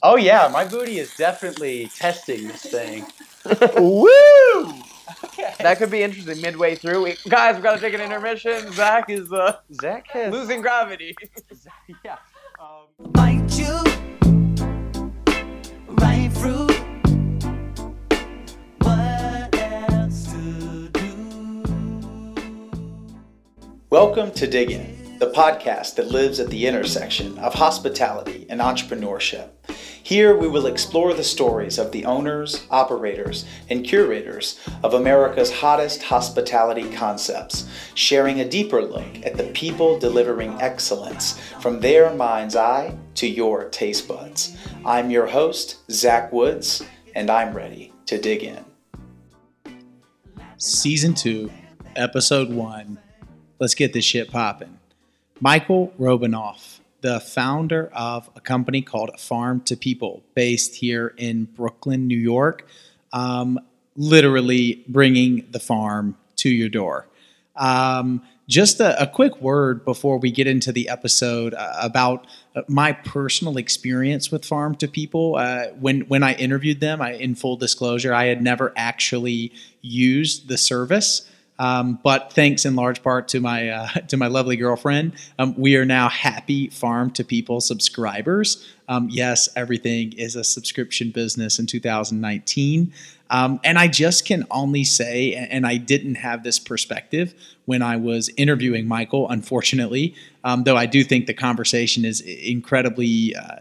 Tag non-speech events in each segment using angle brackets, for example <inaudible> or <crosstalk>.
Oh yeah, my booty is definitely testing this thing. <laughs> Woo! Okay. That could be interesting midway through. We, guys, we've got to take an intermission. Zach is uh, Zach has losing gravity. <laughs> yeah. Um, bite you right through. What else to do? Welcome to Dig In, the podcast that lives at the intersection of hospitality and entrepreneurship. Here we will explore the stories of the owners, operators, and curators of America's hottest hospitality concepts, sharing a deeper look at the people delivering excellence from their mind's eye to your taste buds. I'm your host, Zach Woods, and I'm ready to dig in. season two, episode one. Let's get this shit popping. Michael Robinoff, the founder of a company called Farm to People, based here in Brooklyn, New York, um, literally bringing the farm to your door. Um, just a, a quick word before we get into the episode uh, about uh, my personal experience with Farm to People. Uh, when when I interviewed them, I, in full disclosure, I had never actually used the service. Um, but thanks in large part to my uh, <laughs> to my lovely girlfriend, um, we are now happy Farm to People subscribers. Um, yes, everything is a subscription business in 2019. Um, and I just can only say, and I didn't have this perspective when I was interviewing Michael, unfortunately, um, though I do think the conversation is incredibly uh,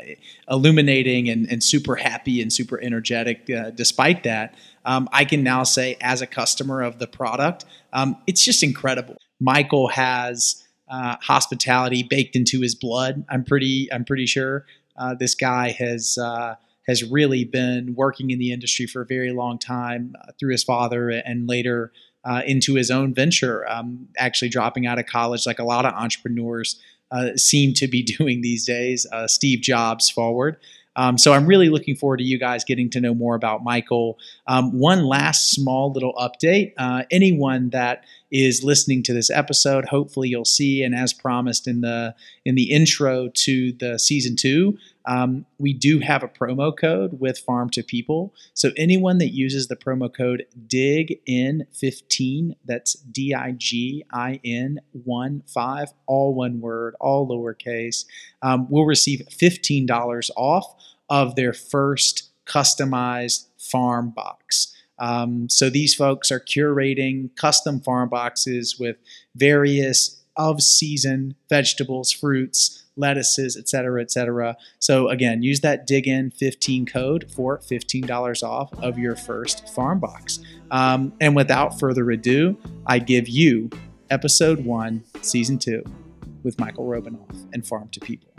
illuminating and, and super happy and super energetic uh, despite that. Um, I can now say, as a customer of the product, um, it's just incredible. Michael has uh, hospitality baked into his blood. I'm pretty, I'm pretty sure uh, this guy has uh, has really been working in the industry for a very long time uh, through his father and later uh, into his own venture. Um, actually, dropping out of college, like a lot of entrepreneurs uh, seem to be <laughs> doing these days. Uh, Steve Jobs forward. Um, so I'm really looking forward to you guys getting to know more about Michael. Um, one last small little update: uh, anyone that is listening to this episode, hopefully you'll see, and as promised in the in the intro to the season two, um, we do have a promo code with Farm to People. So anyone that uses the promo code DIGIN15, that's D I G I N 1 5, all one word, all lowercase, um, will receive $15 off of their first customized farm box. Um, so these folks are curating custom farm boxes with various of season vegetables, fruits, lettuces, et cetera, et cetera. So again, use that dig in 15 code for $15 off of your first farm box. Um, and without further ado, I give you episode one, season two with Michael Robinoff and Farm to People.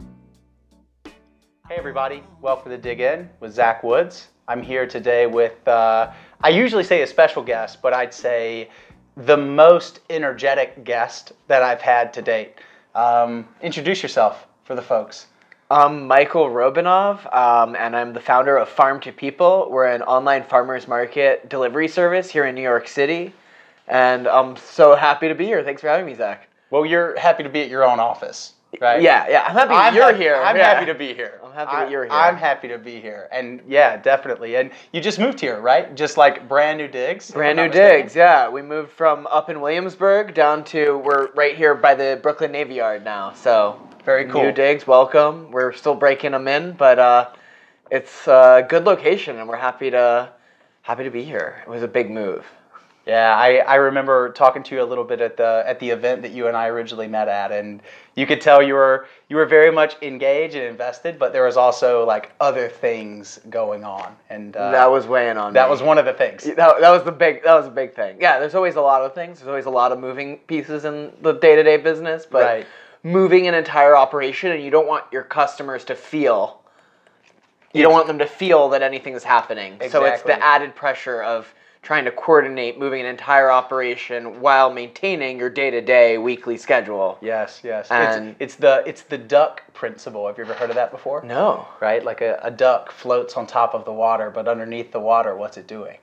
Hey everybody, welcome to Dig In with Zach Woods. I'm here today with, uh, I usually say a special guest, but I'd say the most energetic guest that I've had to date. Um, introduce yourself for the folks. I'm Michael Robinoff, um, and I'm the founder of Farm to People. We're an online farmers market delivery service here in New York City, and I'm so happy to be here. Thanks for having me, Zach. Well, you're happy to be at your own office, right? Yeah, yeah. I'm happy I'm you're happy- here. I'm yeah. happy to be here. I'm happy that you're here. I'm happy to be here, and yeah, definitely. And you just moved here, right? Just like brand new digs. Brand new digs, yeah. We moved from up in Williamsburg down to we're right here by the Brooklyn Navy Yard now. So Very cool. New digs, welcome. We're still breaking them in, but uh, it's a good location, and we're happy to happy to be here. It was a big move. Yeah, I, I remember talking to you a little bit at the at the event that you and I originally met at, and you could tell you were you were very much engaged and invested, but there was also like other things going on, and uh, that was weighing on. that me. was one of the things. That, that was the big that was a big thing. Yeah, there's always a lot of things. There's always a lot of moving pieces in the day to day business, but Right. Moving an entire operation, and you don't want your customers to feel. You don't want them to feel that anything is happening. Exactly. So it's the added pressure of trying to coordinate moving an entire operation while maintaining your day to day weekly schedule. Yes, yes. And- it's, it's the it's the duck principle. Have you ever heard of that before? No. Right, like a, a duck floats on top of the water, but underneath the water, what's it doing?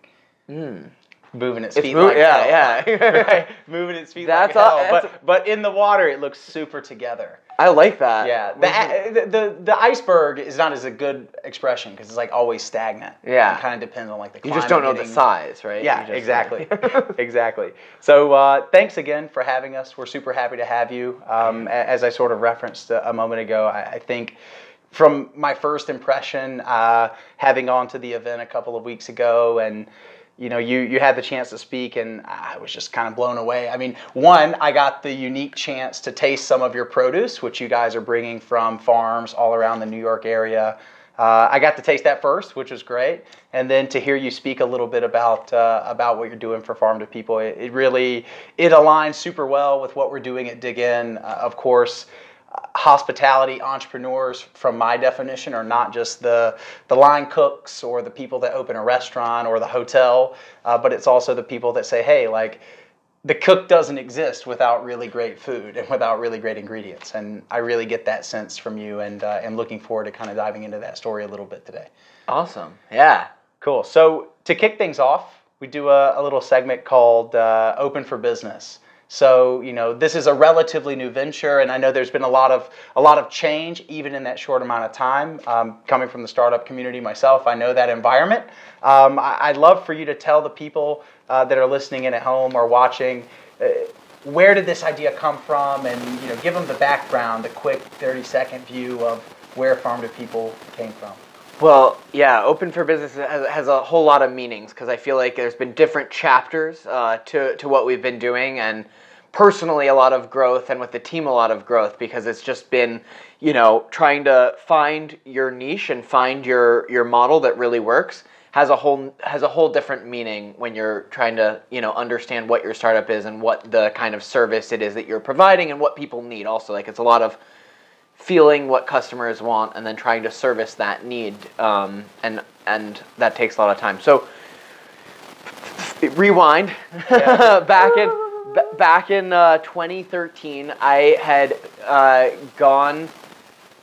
Hmm. Moving its. It's feet like yeah, hell. yeah. <laughs> right? Moving its feet That's like all- hell. that's- But but in the water, it looks super together. I like that. Yeah, the, the the iceberg is not as a good expression because it's like always stagnant. Yeah. it kind of depends on like the. you just don't know the size, right? Yeah, just- exactly, <laughs> <laughs> exactly. So uh, thanks again for having us. We're super happy to have you. Um, as I sort of referenced a, a moment ago, I, I think from my first impression, uh, having gone to the event a couple of weeks ago and. You know, you, you had the chance to speak, and I was just kind of blown away. I mean, one, I got the unique chance to taste some of your produce, which you guys are bringing from farms all around the New York area. Uh, I got to taste that first, which was great, and then to hear you speak a little bit about uh, about what you're doing for Farm to People, it, it really it aligns super well with what we're doing at Dig In. Uh, of course, hospitality entrepreneurs, from my definition, are not just the the line cooks or the people that open a restaurant or the hotel, uh, but it's also the people that say, hey, like the cook doesn't exist without really great food and without really great ingredients. And I really get that sense from you, and uh, and looking forward to kind of diving into that story a little bit today. Awesome. Yeah. Cool. So to kick things off, we do a, a little segment called uh, Open for Business. So you know this is a relatively new venture, and I know there's been a lot of a lot of change even in that short amount of time. Um, coming from the startup community myself, I know that environment. Um, I, I'd love for you to tell the people uh, that are listening in at home or watching. Uh, where did this idea come from, and you know, give them the background, the quick 30-second view of where Farm to People came from. Well, yeah, Open for Business has, has a whole lot of meanings because I feel like there's been different chapters uh, to, to what we've been doing, and personally, a lot of growth, and with the team, a lot of growth because it's just been, you know, trying to find your niche and find your, your model that really works has a whole has a whole different meaning when you're trying to you know understand what your startup is and what the kind of service it is that you're providing and what people need also. Like it's a lot of feeling what customers want and then trying to service that need um, and and that takes a lot of time so rewind <laughs> back in ba- back in uh, 2013 i had uh, gone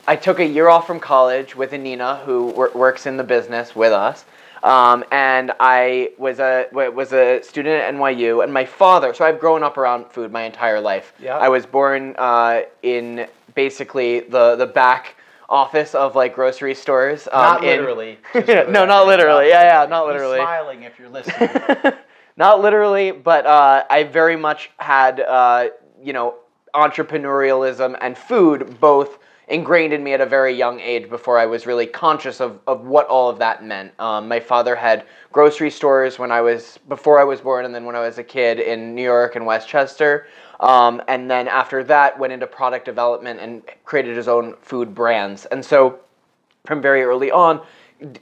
i took a year off from college with anina who wor- works in the business with us um, and I was a was a student at NYU, and my father. So I've grown up around food my entire life. Yeah. I was born uh, in basically the the back office of like grocery stores. Um, Not literally. <laughs> the no, not literally. Yeah, yeah, not He's literally. smiling if you're listening. <laughs> not literally, but uh, I very much had uh, you know entrepreneurialism and food both ingrained in me at a very young age before I was really conscious of, of what all of that meant. Um, my father had grocery stores when I was before I was born, and then when I was a kid in New York and Westchester. Um, and then after that, went into product development and created his own food brands. And so, from very early on,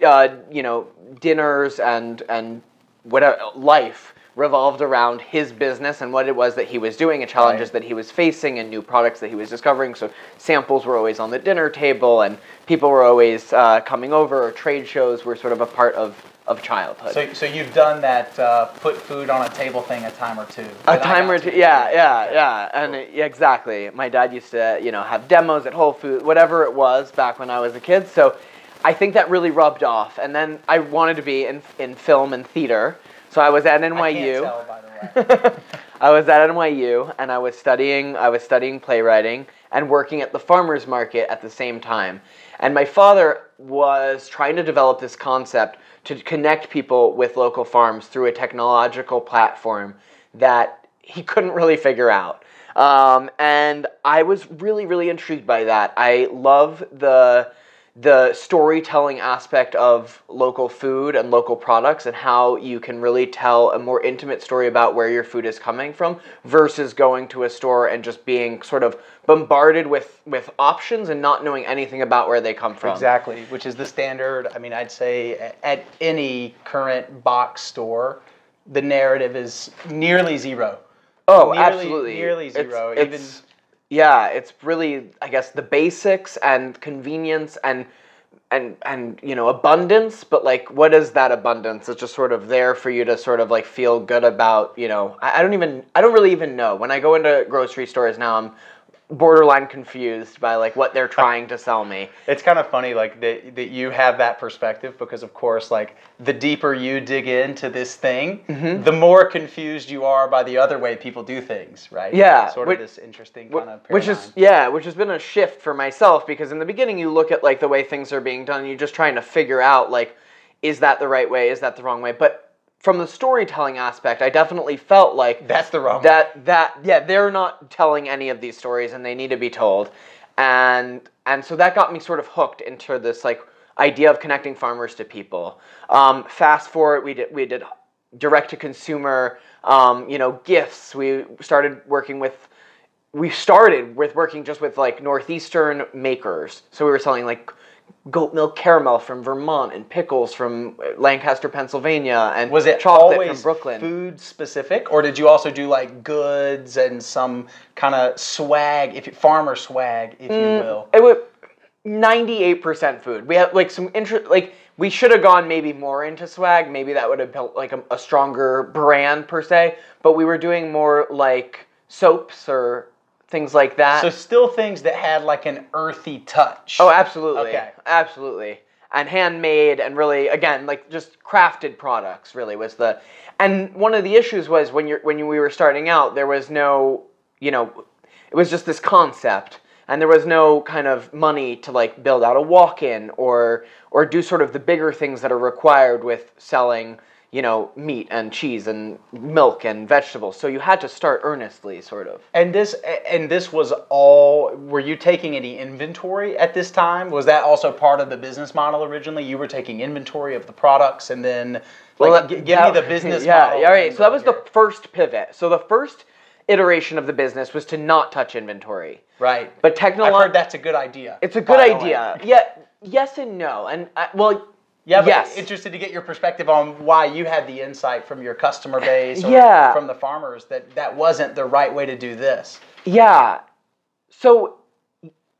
uh, you know, dinners and and whatever life revolved around his business and what it was that he was doing and challenges Right. that he was facing and new products that he was discovering. So samples were always on the dinner table and people were always uh, coming over or trade shows were sort of a part of, of childhood. so, so you've done that uh, put food on a table thing a time or two. a time or two, yeah, yeah, yeah, and it- yeah, exactly. My dad used to, you know, have demos at Whole Foods, whatever it was back when I was a kid. So, I think that really rubbed off. And then I wanted to be in in film and theater, so I was at NYU. I tell, by the way. <laughs> I was at NYU and I was studying I was studying playwriting and working at the farmers market at the same time. And my father was trying to develop this concept to connect people with local farms through a technological platform that he couldn't really figure out. Um, and I was really, really intrigued by that. I love the the storytelling aspect of local food and local products and how you can really tell a more intimate story about where your food is coming from versus going to a store and just being sort of bombarded with with options and not knowing anything about where they come from. Exactly, which is the standard. I mean, I'd say at any current box store, the narrative is nearly zero. Oh, Nearly- absolutely. nearly It's- zero, it's- even- yeah, it's really I guess the basics and convenience and and and you know abundance, but like what is that abundance? It's just sort of there for you to sort of like feel good about. You know, I, I don't even I don't really even know when I go into grocery stores now. I'm borderline confused by like what they're trying to sell me. It's kind of funny, like that, that you have that perspective because, of course, like the deeper you dig into this thing, Mm-hmm. the more confused you are by the other way people do things, right? Yeah, sort which- of this interesting kind of which is yeah, which has been a shift for myself because in the beginning you look at like the way things are being done, and you're just trying to figure out like, is that the right way? Is that the wrong way? But from the storytelling aspect, I definitely felt like That's the wrong way. that that yeah they're not telling any of these stories and they need to be told. And and so that got me sort of hooked into this like idea of connecting farmers to people. Um, fast forward we did we did direct to consumer um, you know gifts. We started working with we started with working just with like northeastern makers. So we were selling like goat milk caramel from vermont and pickles from lancaster pennsylvania and Was it chocolate from brooklyn food specific, or did you also do like goods and some kind of swag, if farmer swag, if Mm. you will? It would ninety-eight percent food. We have like some interest. Like we should have gone maybe more into swag. Maybe that would have built like a, a stronger brand per se. But we were doing more like soaps or things like that. So still things that had like an earthy touch. oh, absolutely, Okay. absolutely. And handmade and really again like just crafted products. Really was the. And one of the issues was when you're when you, we were starting out, there was no you know, it was just this concept and there was no kind of money to like build out a walk-in or or do sort of the bigger things that are required with selling you know meat and cheese and milk and vegetables so you had to start earnestly sort of And this and this was all. Were you taking any inventory at this time? Was that also part of the business model originally? You were taking inventory of the products and then like that- g- give that- me the <laughs> business yeah model. yeah, all right so that was the first pivot so the first iteration of the business was to not touch inventory right. but I've heard that's a good idea. it's a good by the way. idea yeah yes and no and I, well Yeah, but yes interested to get your perspective on why you had the insight from your customer uh, base or Yeah. from the farmers that that wasn't the right way to do this. Yeah. So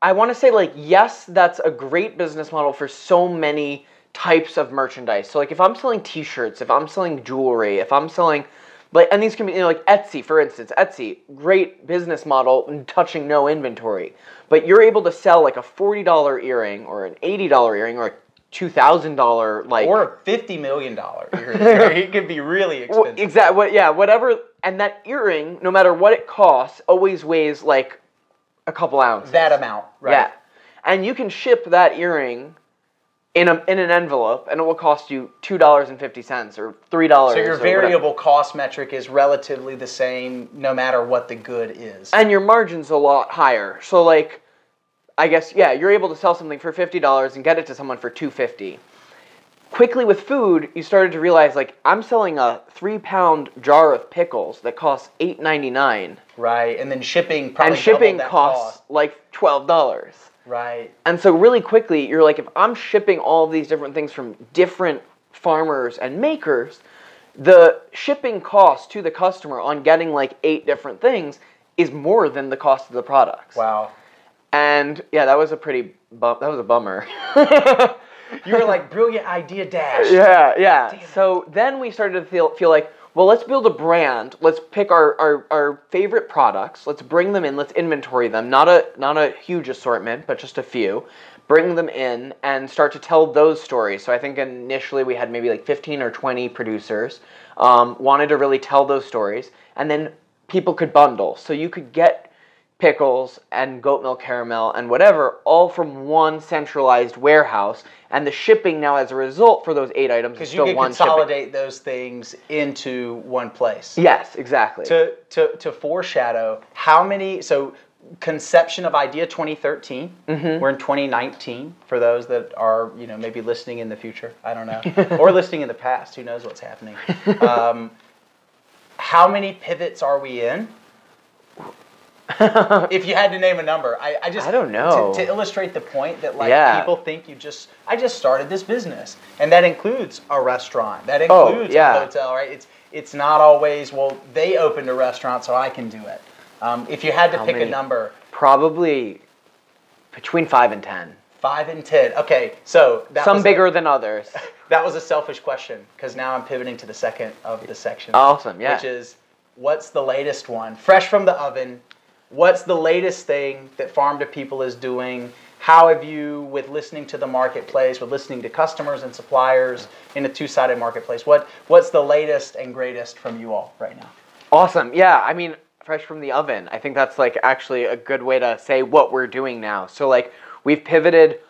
I want to say like yes, that's a great business model for so many types of merchandise. So like if I'm selling t-shirts, if I'm selling jewelry, if I'm selling like and these can be you know like Etsy for instance, Etsy, great business model and touching no inventory. But you're able to sell like a $40 earring or an $80 earring or a $2000 like Or a fifty million dollar <laughs> earring. it could be really expensive. Exactly. What? Yeah. Whatever. And that earring, no matter what it costs, always weighs like a couple ounces. that amount, right? Yeah. And you can ship that earring in a in an envelope, and it will cost you two dollars and fifty cents or three dollars. So your variable cost metric is relatively the same no matter what the good is. and your margin's a lot higher. So like, I guess yeah, you're able to sell something for fifty dollars and get it to someone for two fifty. Quickly with food, you started to realize like I'm selling a three pound jar of pickles that costs eight ninety nine. right. And then shipping probably and shipping costs cost. like twelve dollars. Right. And so really quickly, you're like, if I'm shipping all of these different things from different farmers and makers, the shipping cost to the customer on getting like eight different things is more than the cost of the products. Wow. And yeah, that was a pretty bum- that was a bummer. <laughs> You were like brilliant idea dash. yeah, yeah. So then we started to feel feel like, well, let's build a brand. Let's pick our, our, our favorite products. Let's bring them in. Let's inventory them. Not a not a huge assortment, but just a few. Bring them in and start to tell those stories. So I think initially we had maybe like fifteen or twenty producers um, wanted to really tell those stories, and then people could bundle. So you could get pickles and goat milk caramel and whatever all from one centralized warehouse and the shipping now as a result for those eight items is Because you still can one shipping. consolidate those things into one place. yes exactly To, to, to foreshadow, how many, so conception of idea 2013, Mm-hmm. we're in 2019 for those that are, you know, maybe listening in the future, I don't know, or listening in the past, who knows what's happening. <laughs> Um, how many pivots are we in? <laughs> if you had to name a number, I, I just I don't know. to, to illustrate the point that like Yeah. people think you just I just started this business, and that includes a restaurant, that Oh, includes yeah. a hotel, right? It's it's not always well they opened a restaurant so I can do it. Um, if you had to How pick many? a number, probably between five and ten five and ten. Okay, so some bigger than others <laughs> that was a selfish question because now I'm pivoting to the second of the section. awesome yeah Which is what's the latest one, fresh from the oven, what's the latest thing that Farm to People is doing? How have you, with listening to the marketplace, with listening to customers and suppliers in a two-sided marketplace, what what's the latest and greatest from you all right now? Awesome. Yeah, I mean, fresh from the oven. I think that's like actually a good way to say what we're doing now. So like we've pivoted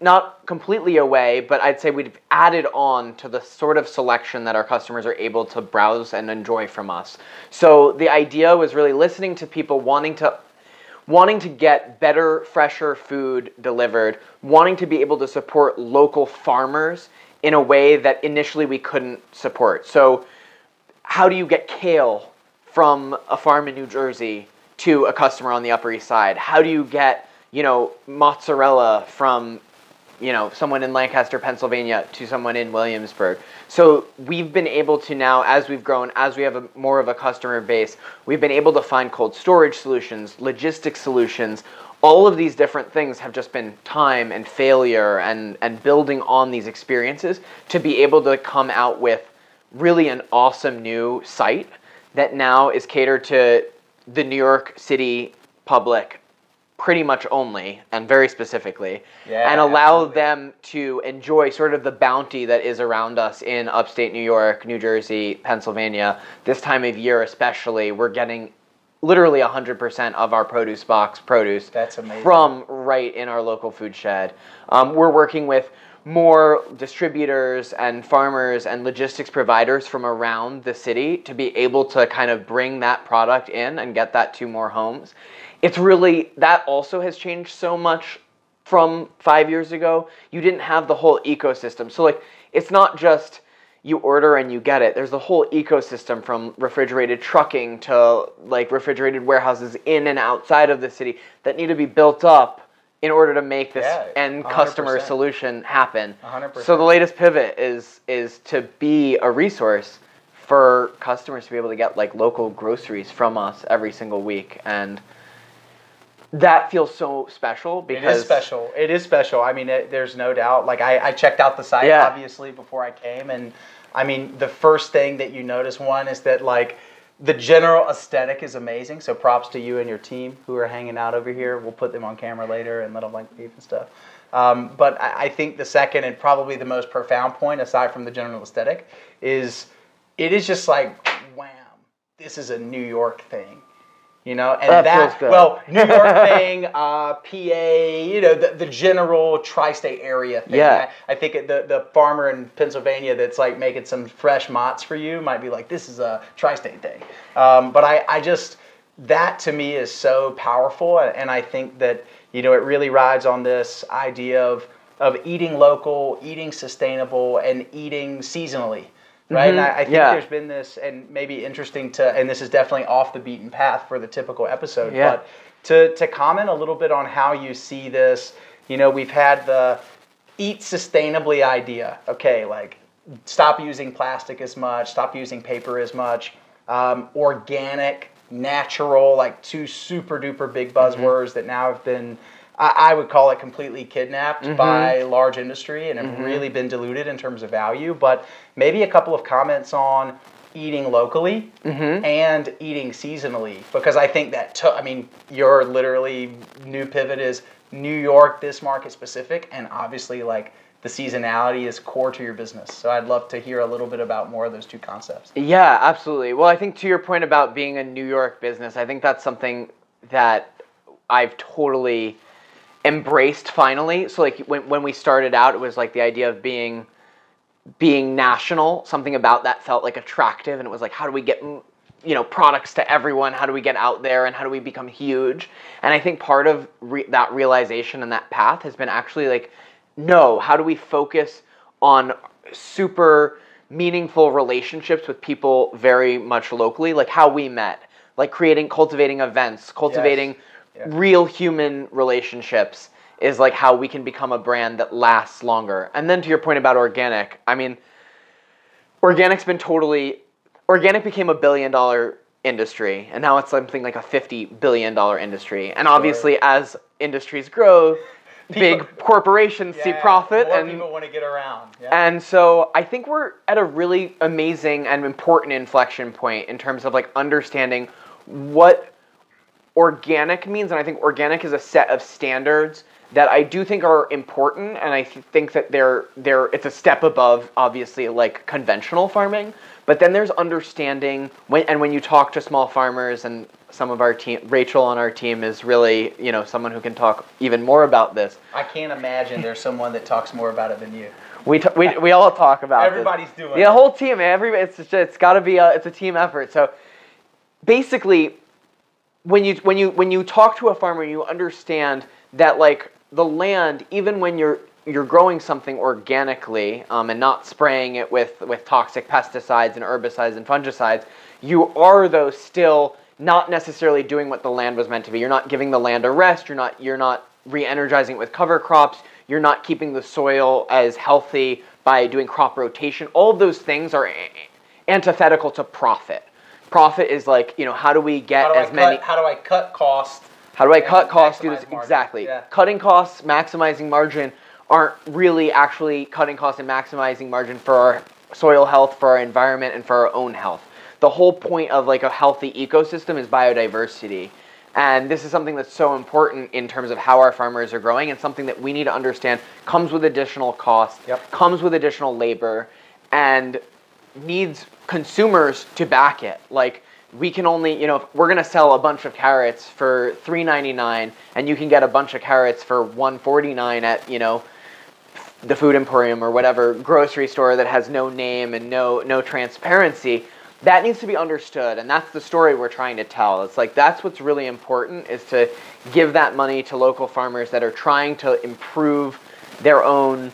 not completely away, but I'd say we've added on to the sort of selection that our customers are able to browse and enjoy from us. So the idea was really listening to people wanting to wanting to get better, fresher food delivered, wanting to be able to support local farmers in a way that initially we couldn't support. So how do you get kale from a farm in New Jersey to a customer on the Upper East Side? How do you get, you know, mozzarella from, you know, someone in Lancaster, Pennsylvania to someone in Williamsburg? So we've been able to now, as we've grown, as we have a, more of a customer base, we've been able to find cold storage solutions, logistics solutions. All of these different things have just been time and failure and, and building on these experiences to be able to come out with really an awesome new site that now is catered to the New York City public pretty much only and very specifically Yeah, and allow absolutely. them to enjoy sort of the bounty that is around us in upstate New York, New Jersey, Pennsylvania. This time of year especially, we're getting literally 100% of our produce box produce That's amazing. from right in our local food shed. Um, we're working with more distributors and farmers and logistics providers from around the city to be able to kind of bring that product in and get that to more homes. It's really, that also has changed so much from five years ago. You didn't have the whole ecosystem. So, like, it's not just you order and you get it. There's a whole ecosystem from refrigerated trucking to like refrigerated warehouses in and outside of the city that need to be built up in order to make this Yeah, end customer solution happen. 100%. So the latest pivot is is to be a resource for customers to be able to get like local groceries from us every single week and that feels so special because is special. It is special. I mean, it, there's no doubt. Like I, I checked out the site Yeah. obviously before I came, and I mean, the first thing that you notice one is that like the general aesthetic is amazing. So props to you and your team who are hanging out over here. We'll put them on camera later and let them like beef and stuff. Um, but I, I think the second and probably the most profound point, aside from the general aesthetic, is it is just like wham. This is a New York thing. You know, and That that, well, New York <laughs> thing, uh, PA, you know, the, the general tri-state area thing. Yeah. I, I think the the farmer in Pennsylvania that's like making some fresh motts for you might be like, this is a tri-state thing. Um, but I, I just that to me is so powerful, and I think that you know it really rides on this idea of of eating local, eating sustainable, and eating seasonally. Right, and I, I think Mm-hmm. Yeah. there's been this, and maybe interesting to, and this is definitely off the beaten path for the typical episode, Yeah. but to, to comment a little bit on how you see this. You know, we've had the eat sustainably idea. Okay, like stop using plastic as much, stop using paper as much. Um, organic, natural, like two super duper big buzzwords that now have been, I, I would call it completely kidnapped mm-hmm. by large industry and have mm-hmm. really been diluted in terms of value. But maybe a couple of comments on eating locally mm-hmm. and eating seasonally because I think that I mean your literally new pivot is New York this market specific and obviously like the seasonality is core to your business. So I'd love to hear a little bit about more of those two concepts. Yeah, absolutely. Well, I think to your point about being a New York business, I think that's something that I've totally embraced finally. So like when when we started out, it was like the idea of being being national. Something about that felt like attractive, and it was like, how do we get you know products to everyone? How do we get out there, and how do we become huge? And I think part of re- that realization and that path has been actually like, no, how do we focus on super meaningful relationships with people very much locally, like how we met, like creating, cultivating events, cultivating Yeah. real human relationships is like how we can become a brand that lasts longer. And then to your point about organic, I mean, organic's been totally, organic became a billion dollar industry, and now it's something like a fifty billion dollar industry. And obviously, as industries grow, big corporations see profit and people want to get around. Yeah. and so I think we're at a really amazing and important inflection point in terms of like understanding what organic means, and I think organic is a set of standards that I do think are important, and I th- think that they're they're it's a step above obviously like conventional farming. But then there's understanding when and when you talk to small farmers and some of our team, Rachel on our team is really you know someone who can talk even more about this. I can't imagine there's someone that talks more about it than you. We, t- we, we all talk about this. Everybody's doing the whole team. Everybody, it's just, it's got to be a it's a team effort. So basically, when you when you when you talk to a farmer, you understand that like the land, even when you're you're growing something organically um, and not spraying it with with toxic pesticides and herbicides and fungicides, you are though still not necessarily doing what the land was meant to be. You're not giving the land a rest. You're not you're not re-energizing it with cover crops. You're not keeping the soil as healthy by doing crop rotation. All of those things are antithetical to profit. Profit is like you know how do we get do as cut, many how do I cut cost? how do I cut costs? Do this margin? exactly. Yeah. Cutting costs, maximizing margin aren't really actually cutting costs and maximizing margin for our soil health, for our environment, and for our own health. The whole point of like a healthy ecosystem is biodiversity. And this is something that's so important in terms of how our farmers are growing and something that we need to understand comes with additional cost, Yep. comes with additional labor, and needs consumers to back it. Like we can only, you know, if we're gonna sell a bunch of carrots for three ninety nine, and you can get a bunch of carrots for one forty nine at, you know, the food emporium or whatever grocery store that has no name and no no transparency. That needs to be understood, and that's the story we're trying to tell. It's like that's what's really important is to give that money to local farmers that are trying to improve their own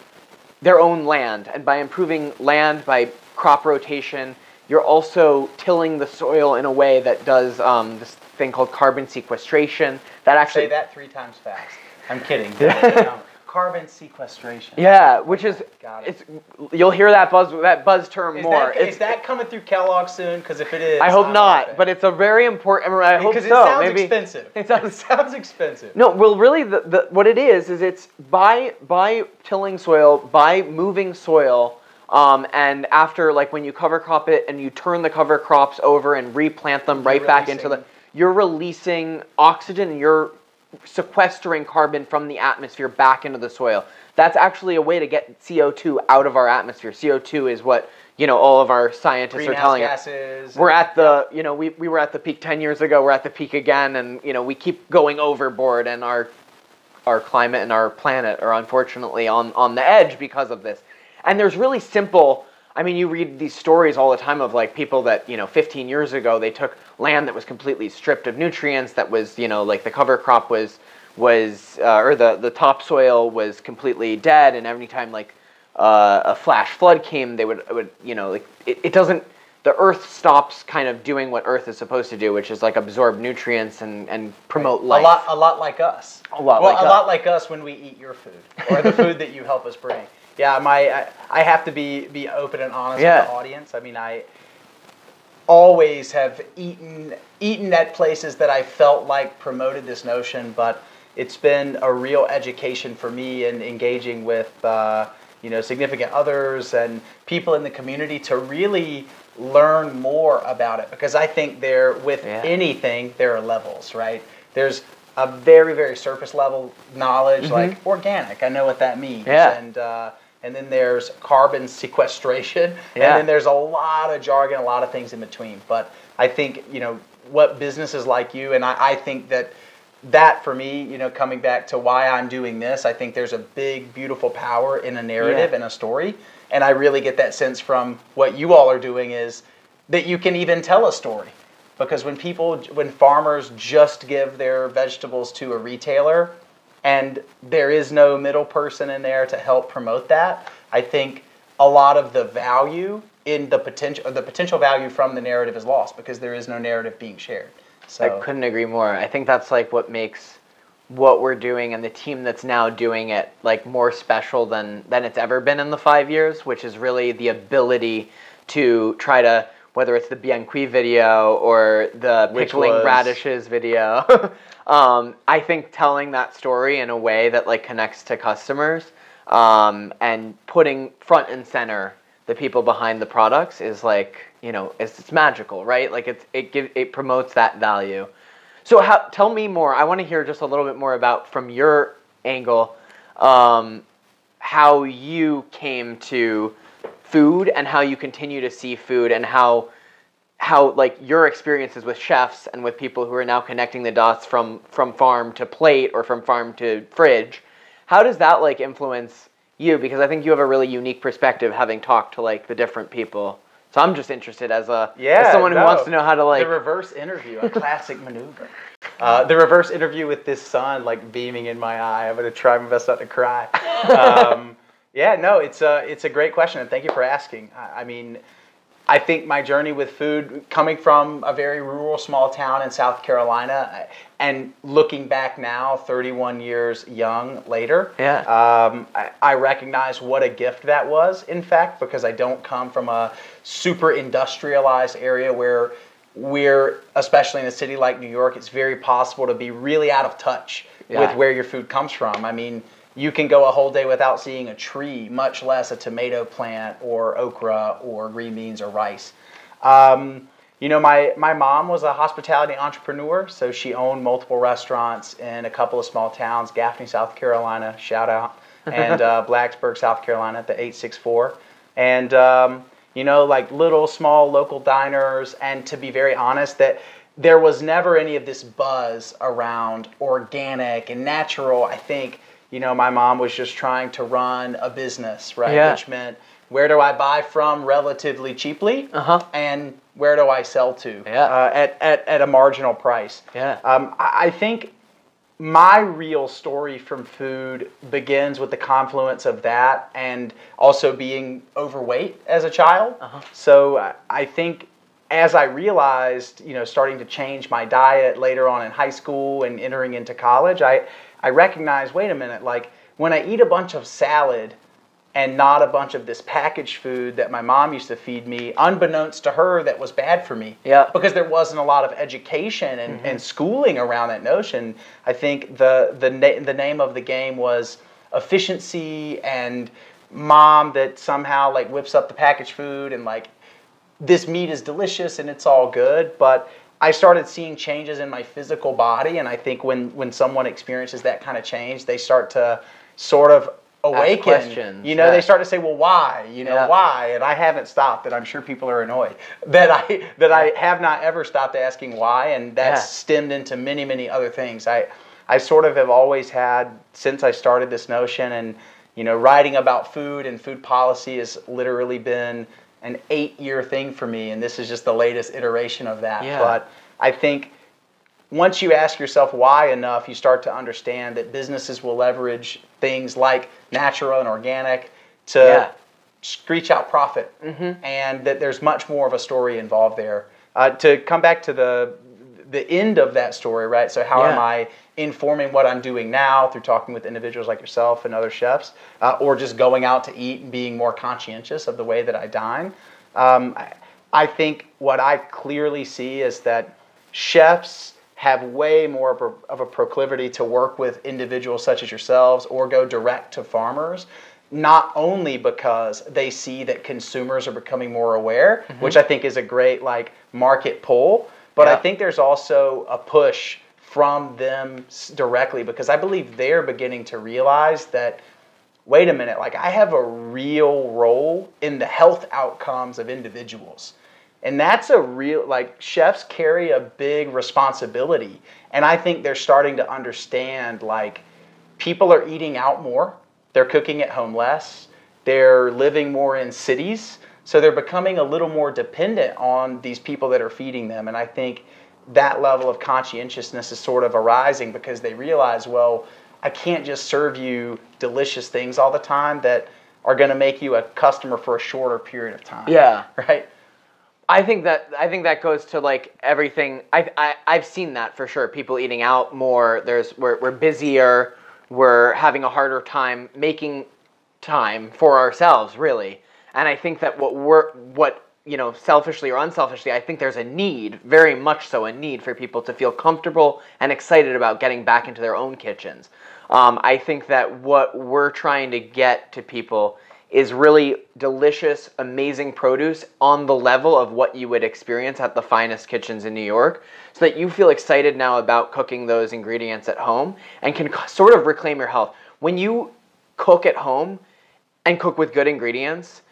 their own land. And by improving land, by crop rotation, you're also tilling the soil in a way that does um, this thing called carbon sequestration. That actually, Say that three times fast. I'm kidding. <laughs> No. Carbon sequestration. yeah, which is Got it. it's you'll hear that buzz that buzz term Is more. that, it's, is that coming through Kellogg soon? Because if it is, I hope not, but it's a very important. I hope because it sounds Maybe expensive. <laughs> It sounds sounds expensive. No, well, really, the, the what it is is it's by by tilling soil, by moving soil, um, and after like when you cover crop it and you turn the cover crops over and replant them right back into the, you're releasing oxygen and you're sequestering carbon from the atmosphere back into the soil. That's actually a way to get CO2 out of our atmosphere. CO2 is what you know all of our scientists are telling us we're at the you know we, we were at the peak 10 years ago we're at the peak again and you know we keep going overboard and our our climate and our planet are unfortunately on on the edge because of this and there's really simple i mean you read these stories all the time of like people that you know 15 years ago they took land that was completely stripped of nutrients that was you know like the cover crop was was uh, or the the topsoil was completely dead and every time like uh, a flash flood came they would would you know like it, it doesn't the earth stops kind of doing what earth is supposed to do which is like absorb nutrients and and promote life A lot, a lot like us. A lot well, like a us. lot like us when we eat your food or the food that you help us bring. Yeah, my I, I have to be be open and honest Yeah. with the audience. I mean, I always have eaten eaten at places that I felt like promoted this notion, but it's been a real education for me in engaging with uh, you know significant others and people in the community to really learn more about it because I think there with Yeah. anything there are levels, right? There's a very very surface level knowledge like organic. I know what that means, Mm-hmm. Yeah. and uh, and then there's carbon sequestration, Yeah. and then there's a lot of jargon, a lot of things in between. But I think you know what businesses like you, and I, I think that that for me, you know, coming back to why I'm doing this, I think there's a big, beautiful power in a narrative Yeah. and a story, and I really get that sense from what you all are doing is that you can even tell a story. Because when people, when farmers just give their vegetables to a retailer, and there is no middle person in there to help promote that, I think a lot of the value in the potential, the potential value from the narrative is lost because there is no narrative being shared. So I couldn't agree more. I think that's like what makes what we're doing and the team that's now doing it like more special than than it's ever been in the five years, which is really the ability to try to whether it's the Bianqui video or the Which pickling was- radishes video. <laughs> um, I think telling that story in a way that like connects to customers um, and putting front and center the people behind the products is like you know it's, it's magical right like it's it give it promotes that value So how, tell me more. I want to hear just a little bit more about from your angle, um, how you came to food and how you continue to see food and how how like your experiences with chefs and with people who are now connecting the dots from from farm to plate or from farm to fridge how does that like influence you because i think you have a really unique perspective having talked to like the different people so i'm just interested as a Yeah, as someone who wants to know how to like the reverse interview, a classic <laughs> maneuver. Uh, the reverse interview with this sun, like beaming in my eye. I'm gonna try my best not to cry. <laughs> Um, yeah, no, it's a it's a great question, and thank you for asking. I, I mean, I think my journey with food, coming from a very rural small town in South Carolina, and looking back now, 31 years young later, Yeah. um, I, I recognize what a gift that was, in fact, because I don't come from a super industrialized area where we're, especially in a city like New York, it's very possible to be really out of touch Yeah. with where your food comes from. I mean, you can go a whole day without seeing a tree, much less a tomato plant or okra or green beans or rice. Um, you know, my, my mom was a hospitality entrepreneur, so she owned multiple restaurants in a couple of small towns, Gaffney, South Carolina, shout out, <laughs> and uh, Blacksburg, South Carolina, at the 864. And, um, you know, like little small local diners, and to be very honest, that there was never any of this buzz around organic and natural. I think, you know, my mom was just trying to run a business, right? Yeah. Which meant where do I buy from relatively cheaply, Uh-huh. and where do I sell to Yeah. uh, at, at, at a marginal price? Yeah. Um, I, think my real story from food begins with the confluence of that and also being overweight as a child. Uh-huh. So I- I think as I realized, you know, starting to change my diet later on in high school and entering into college, I, I recognize, wait a minute, like when I eat a bunch of salad and not a bunch of this packaged food that my mom used to feed me, unbeknownst to her, that was bad for me. Yeah. Because there wasn't a lot of education and, mm-hmm. and schooling around that notion. I think the the na- the name of the game was efficiency and mom that somehow like whips up the packaged food and like this meat is delicious and it's all good, but I started seeing changes in my physical body, and I think when when someone experiences that kind of change, they start to sort of awaken. questions, You know, yeah. they start to say, "Well, why? You know, Yeah. why?" And I haven't stopped. And I'm sure people are annoyed that I that I have not ever stopped asking why, and that's Yeah. stemmed into many many other things. I I sort of have always had since I started this notion, and you know, writing about food and food policy has literally been an eight year thing for me, and this is just the latest iteration of that. Yeah. But I think once you ask yourself why enough, you start to understand that businesses will leverage things like natural and organic to Yeah. screech out profit, and that there's much more of a story involved there. Uh, to come back to the the end of that story, right? So how am I informing what I'm doing now through talking with individuals like yourself and other chefs, uh, or just going out to eat and being more conscientious of the way that I dine? Um, I, I think what I clearly see is that chefs have way more of a, proclivity to work with individuals such as yourselves or go direct to farmers not only because they see that consumers are becoming more aware which i think is a great like market pull but i think there's also a push from them directly because i believe they're beginning to realize that wait a minute, like I have a real role in the health outcomes of individuals. And that's a real, like, chefs carry a big responsibility. And I think they're starting to understand, like, people are eating out more, they're cooking at home less, they're living more in cities. So they're becoming a little more dependent on these people that are feeding them. And I think that level of conscientiousness is sort of arising because they realize, well, I can't just serve you delicious things all the time that are going to make you a customer for a shorter period of time. Yeah. Right? I think that I think that goes to like everything. I, I I've seen that for sure. People eating out more. There's we're we're busier. We're having a harder time making time for ourselves, really. And I think that what we're what you know, selfishly or unselfishly, I think there's a need, very much so, a need for people to feel comfortable and excited about getting back into their own kitchens. Um, I think that what we're trying to get to people is really delicious, amazing produce on the level of what you would experience at the finest kitchens in New York, so that you feel excited now about cooking those ingredients at home and can sort of reclaim your health. When you cook at home and cook with good ingredients,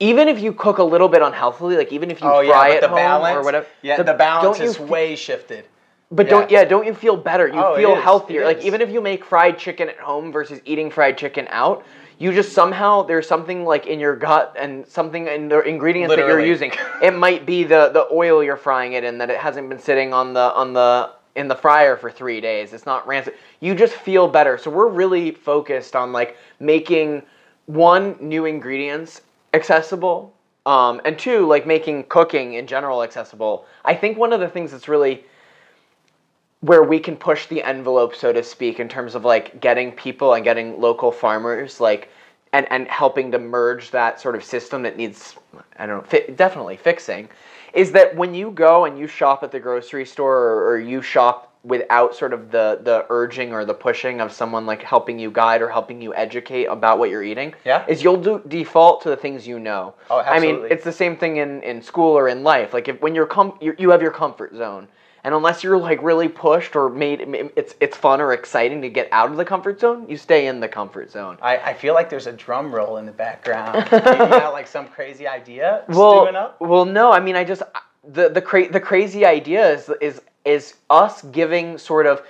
even if you cook a little bit unhealthily, like even if you Oh fry but at the home balance. or whatever, Yeah, the, balance don't you is fe- way shifted. but Yeah. don't yeah, don't you feel better? You Oh, feel healthier. it Like even if you make fried chicken at home versus eating fried chicken out, you just somehow there's something like in your gut and something in the ingredients that you're using. It might be the the oil you're frying it in that it hasn't been sitting on the on the in the fryer for three days. It's not rancid. You just feel better. So we're really focused on like making one new ingredients accessible um, and two like making cooking in general accessible. I think one of the things that's really where we can push the envelope so to speak in terms of like getting people and getting local farmers like and and helping to merge that sort of system that needs i don't know fi- definitely fixing is that when you go and you shop at the grocery store or, or you shop without sort of the the urging or the pushing of someone like helping you guide or helping you educate about what you're eating Yeah. is you'll do default to the things you know Oh, absolutely. i mean it's the same thing in in school or in life like if when you're com- you you have your comfort zone and unless you're like really pushed or made it's it's fun or exciting to get out of the comfort zone you stay in the comfort zone I, I feel like there's a drum roll in the background. <laughs> you got like some crazy idea well, up. well, no. I mean, I just the the cra- the crazy idea is is is us giving sort of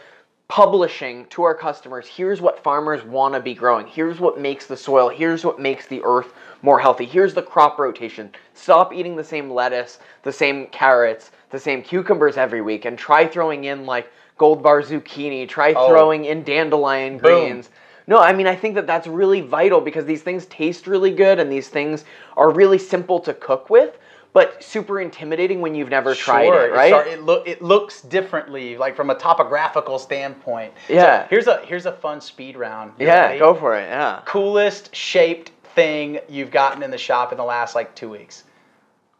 publishing to our customers. Here's what farmers want to be growing. Here's what makes the soil. Here's what makes the earth more healthy. Here's the crop rotation. Stop eating the same lettuce, the same carrots, the same cucumbers every week, and try throwing in like gold bar zucchini. Try Oh. throwing in dandelion Boom. greens. No, I mean I think that that's really vital because these things taste really good and these things are really simple to cook with, but super intimidating when you've never tried it, right? it look it looks differently, like from a topographical standpoint. So Yeah. here's a here's a fun speed round. You yeah, ready? go for it. Yeah. Coolest shaped thing you've gotten in the shop in the last like two weeks.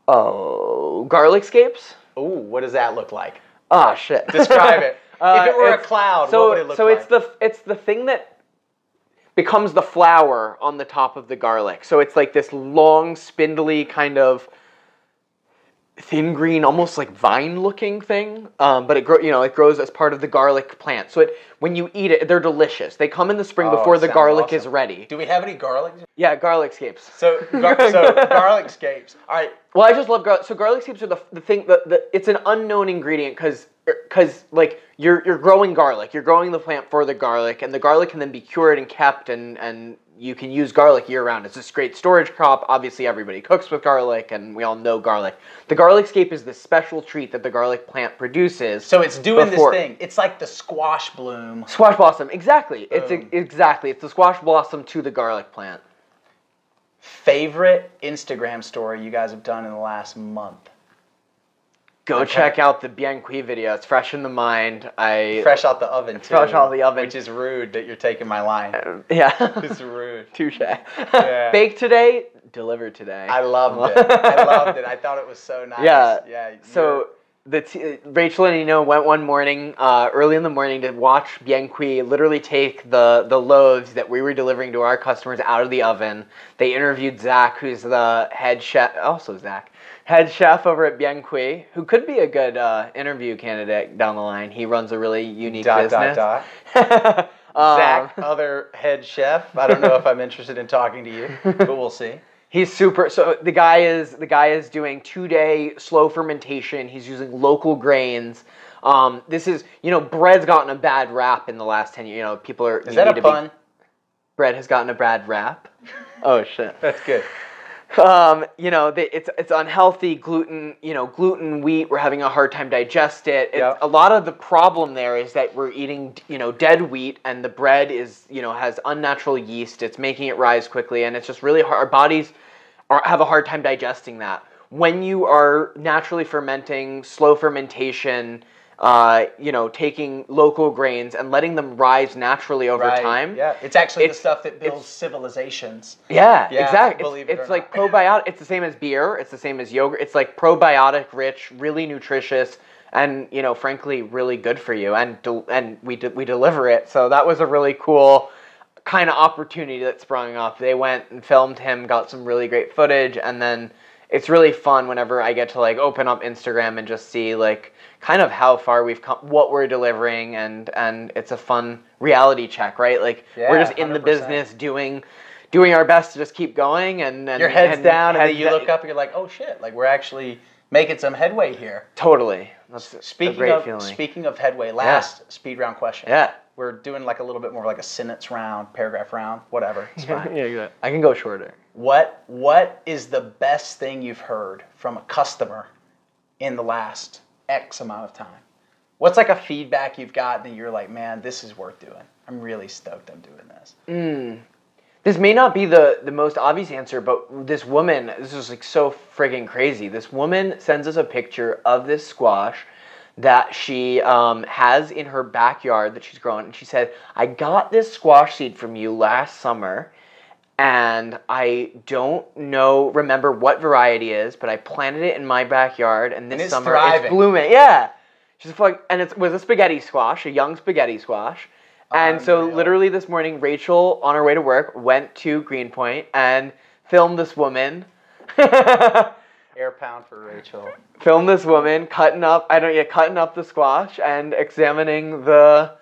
Oh, garlic scapes? Ooh, what does that look like? Ah, shit. <laughs> Describe it. <laughs> Uh, if it were a cloud, so, what would it look so like? it's the it's the thing that becomes the flower on the top of the garlic. So it's like this long, spindly kind of thin green, almost like vine-looking thing. Um, but it grow, you know, it grows as part of the garlic plant. So it when you eat it, they're delicious. They come in the spring Oh, before the garlic is ready. Do we have any garlic? Yeah, garlic scapes. So, gar- so <laughs> garlic scapes. All right. Well, I just love garlic. So garlic scapes are the, the thing. The, the it's an unknown ingredient because because er, like you're you're growing garlic. You're growing the plant for the garlic, and the garlic can then be cured and kept, and and you can use garlic year round. It's this great storage crop. Obviously, everybody cooks with garlic, and we all know garlic. The garlic scape is the special treat that the garlic plant produces. So it's doing before- this thing. It's like the squash bloom. Squash blossom, exactly. It's Boom. exactly. It's the squash blossom to the garlic plant. Favorite Instagram story you guys have done in the last month? Go Okay. check out the Bien Cuit video. It's fresh in the mind. I Fresh out the oven, too. fresh out the oven. Which is rude that you're taking my line. <laughs> yeah. It's rude. Touche. Yeah. <laughs> Baked today, delivered today. I loved it. I loved it. I thought it was so <laughs> nice. Yeah. Yeah. So the t- Rachel and Eno went one morning, uh, early in the morning, to watch Bien literally take the the loaves that we were delivering to our customers out of the oven. They interviewed Zach, who's the head chef, also Zach, head chef over at Bien who could be a good uh, interview candidate down the line. He runs a really unique dot dot business. dot. <laughs> Um, Zach, other head chef. I don't know if I'm interested in talking to you, but we'll see. <laughs> He's super. So the guy is the guy is doing two day slow fermentation. He's using local grains. Um, this is you know bread's gotten a bad rap in the last ten years. You know people are. Is that a pun? bread has gotten a bad rap. <laughs> Oh shit. That's good. Um, you know they, it's it's unhealthy gluten. You know gluten wheat. We're having a hard time digest it. It's, Yep. A lot of the problem there is that we're eating you know dead wheat and the bread is you know has unnatural yeast. It's making it rise quickly and it's just really hard. Our bodies are, have a hard time digesting that. When you are naturally fermenting, slow fermentation, uh, you know, taking local grains and letting them rise naturally over Right. time. Yeah. It's actually It's- the stuff that builds civilizations. Yeah, Yeah, exactly. believe It's, it it's like <laughs> probiotic. It's the same as beer. It's the same as yogurt. It's like probiotic rich, really nutritious, and you know, frankly, really good for you. And del- and we de- we deliver it. So that was a really cool kind of opportunity that sprung off. They went and filmed him, got some really great footage, and then it's really fun whenever I get to like open up Instagram and just see like kind of how far we've come, what we're delivering, and and it's a fun reality check, right? Like we're Yeah, just in the 100%. business doing doing our best to just keep going, and, and Your head's and down, and then you look up and you're like, oh shit, like we're actually making some headway here. Totally, that's a Speaking great of feeling. speaking of headway, last speed round question. yeah. We're doing like a little bit more like a sentence round, paragraph round, whatever. It's <laughs> fine. yeah, I can go shorter. What what is the best thing you've heard from a customer in the last X amount of time? What's like a feedback you've gotten that you're like, man, this is worth doing. I'm really stoked I'm doing this. Hmm. This may not be the, the most obvious answer, but this woman, this is like so friggin' crazy. This woman sends us a picture of this squash that she um, has in her backyard that she's growing. And she said, I got this squash seed from you last summer, and I don't know, remember what variety is, but I planted it in my backyard, and this it's summer thriving. it's blooming. Yeah. She's like, and it was a spaghetti squash, a young spaghetti squash. And so, literally this morning, Rachel, on her way to work, went to Greenpoint and filmed this woman. <laughs> Air pound for Rachel. Film this woman cutting up. I don't yeah, cutting up the squash and examining the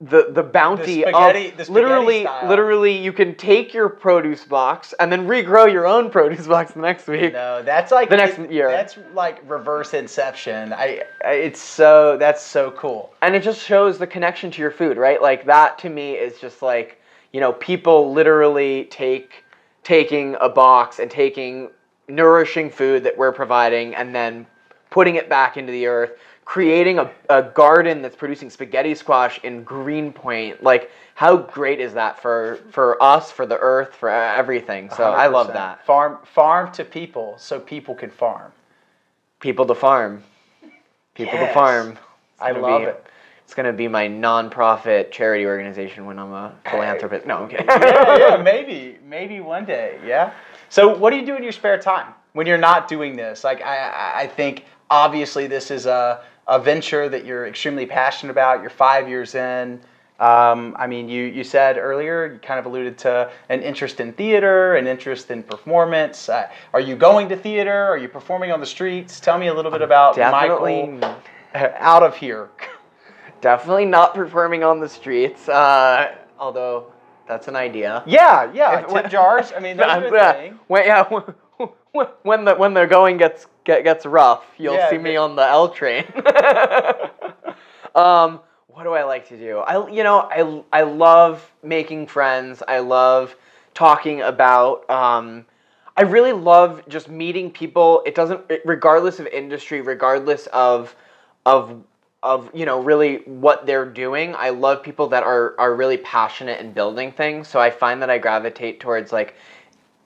the the bounty spaghetti- of the spaghetti literally style. literally you can take your produce box and then regrow your own <laughs> produce box the next week. No, that's like The next it- year. That's like reverse inception. I, I it's so that's so cool. and it just shows the connection to your food right like that to me is just like you know people literally take taking a box and taking nourishing food that we're providing and then putting it back into the earth creating a, a garden that's producing spaghetti squash in greenpoint like how great is that for for us for the earth for everything so i love that Farm farm to people so people can farm. people to farm people Yes. to farm It's I love be- it. It's gonna be my non-profit charity organization when I'm a philanthropist. No, I'm kidding. <laughs> yeah, yeah, <laughs> maybe, maybe one day. Yeah. So, what do you do in your spare time when you're not doing this? Like, I, I- I think obviously this is a, a venture that you're extremely passionate about. You're five years in. Um, I mean, you, you said earlier, you kind of alluded to an interest in theater, an interest in performance. Uh, are you going to theater? Are you performing on the streets? Tell me a little bit about Definitely, Michael out of here. <laughs> definitely not performing on the streets. Uh, although that's an idea. Yeah, yeah, If- tip jars. I mean, that's <laughs> a good Yeah, thing. When, yeah, <laughs> when- when the when the going gets get, gets rough, you'll Yeah, see me on the L train. <laughs> um, what do I like to do? I you know I I love making friends. I love talking about. Um, I really love just meeting people. It doesn't, regardless of industry, regardless of of of you know really what they're doing. I love people that are are really passionate in building things. So I find that I gravitate towards like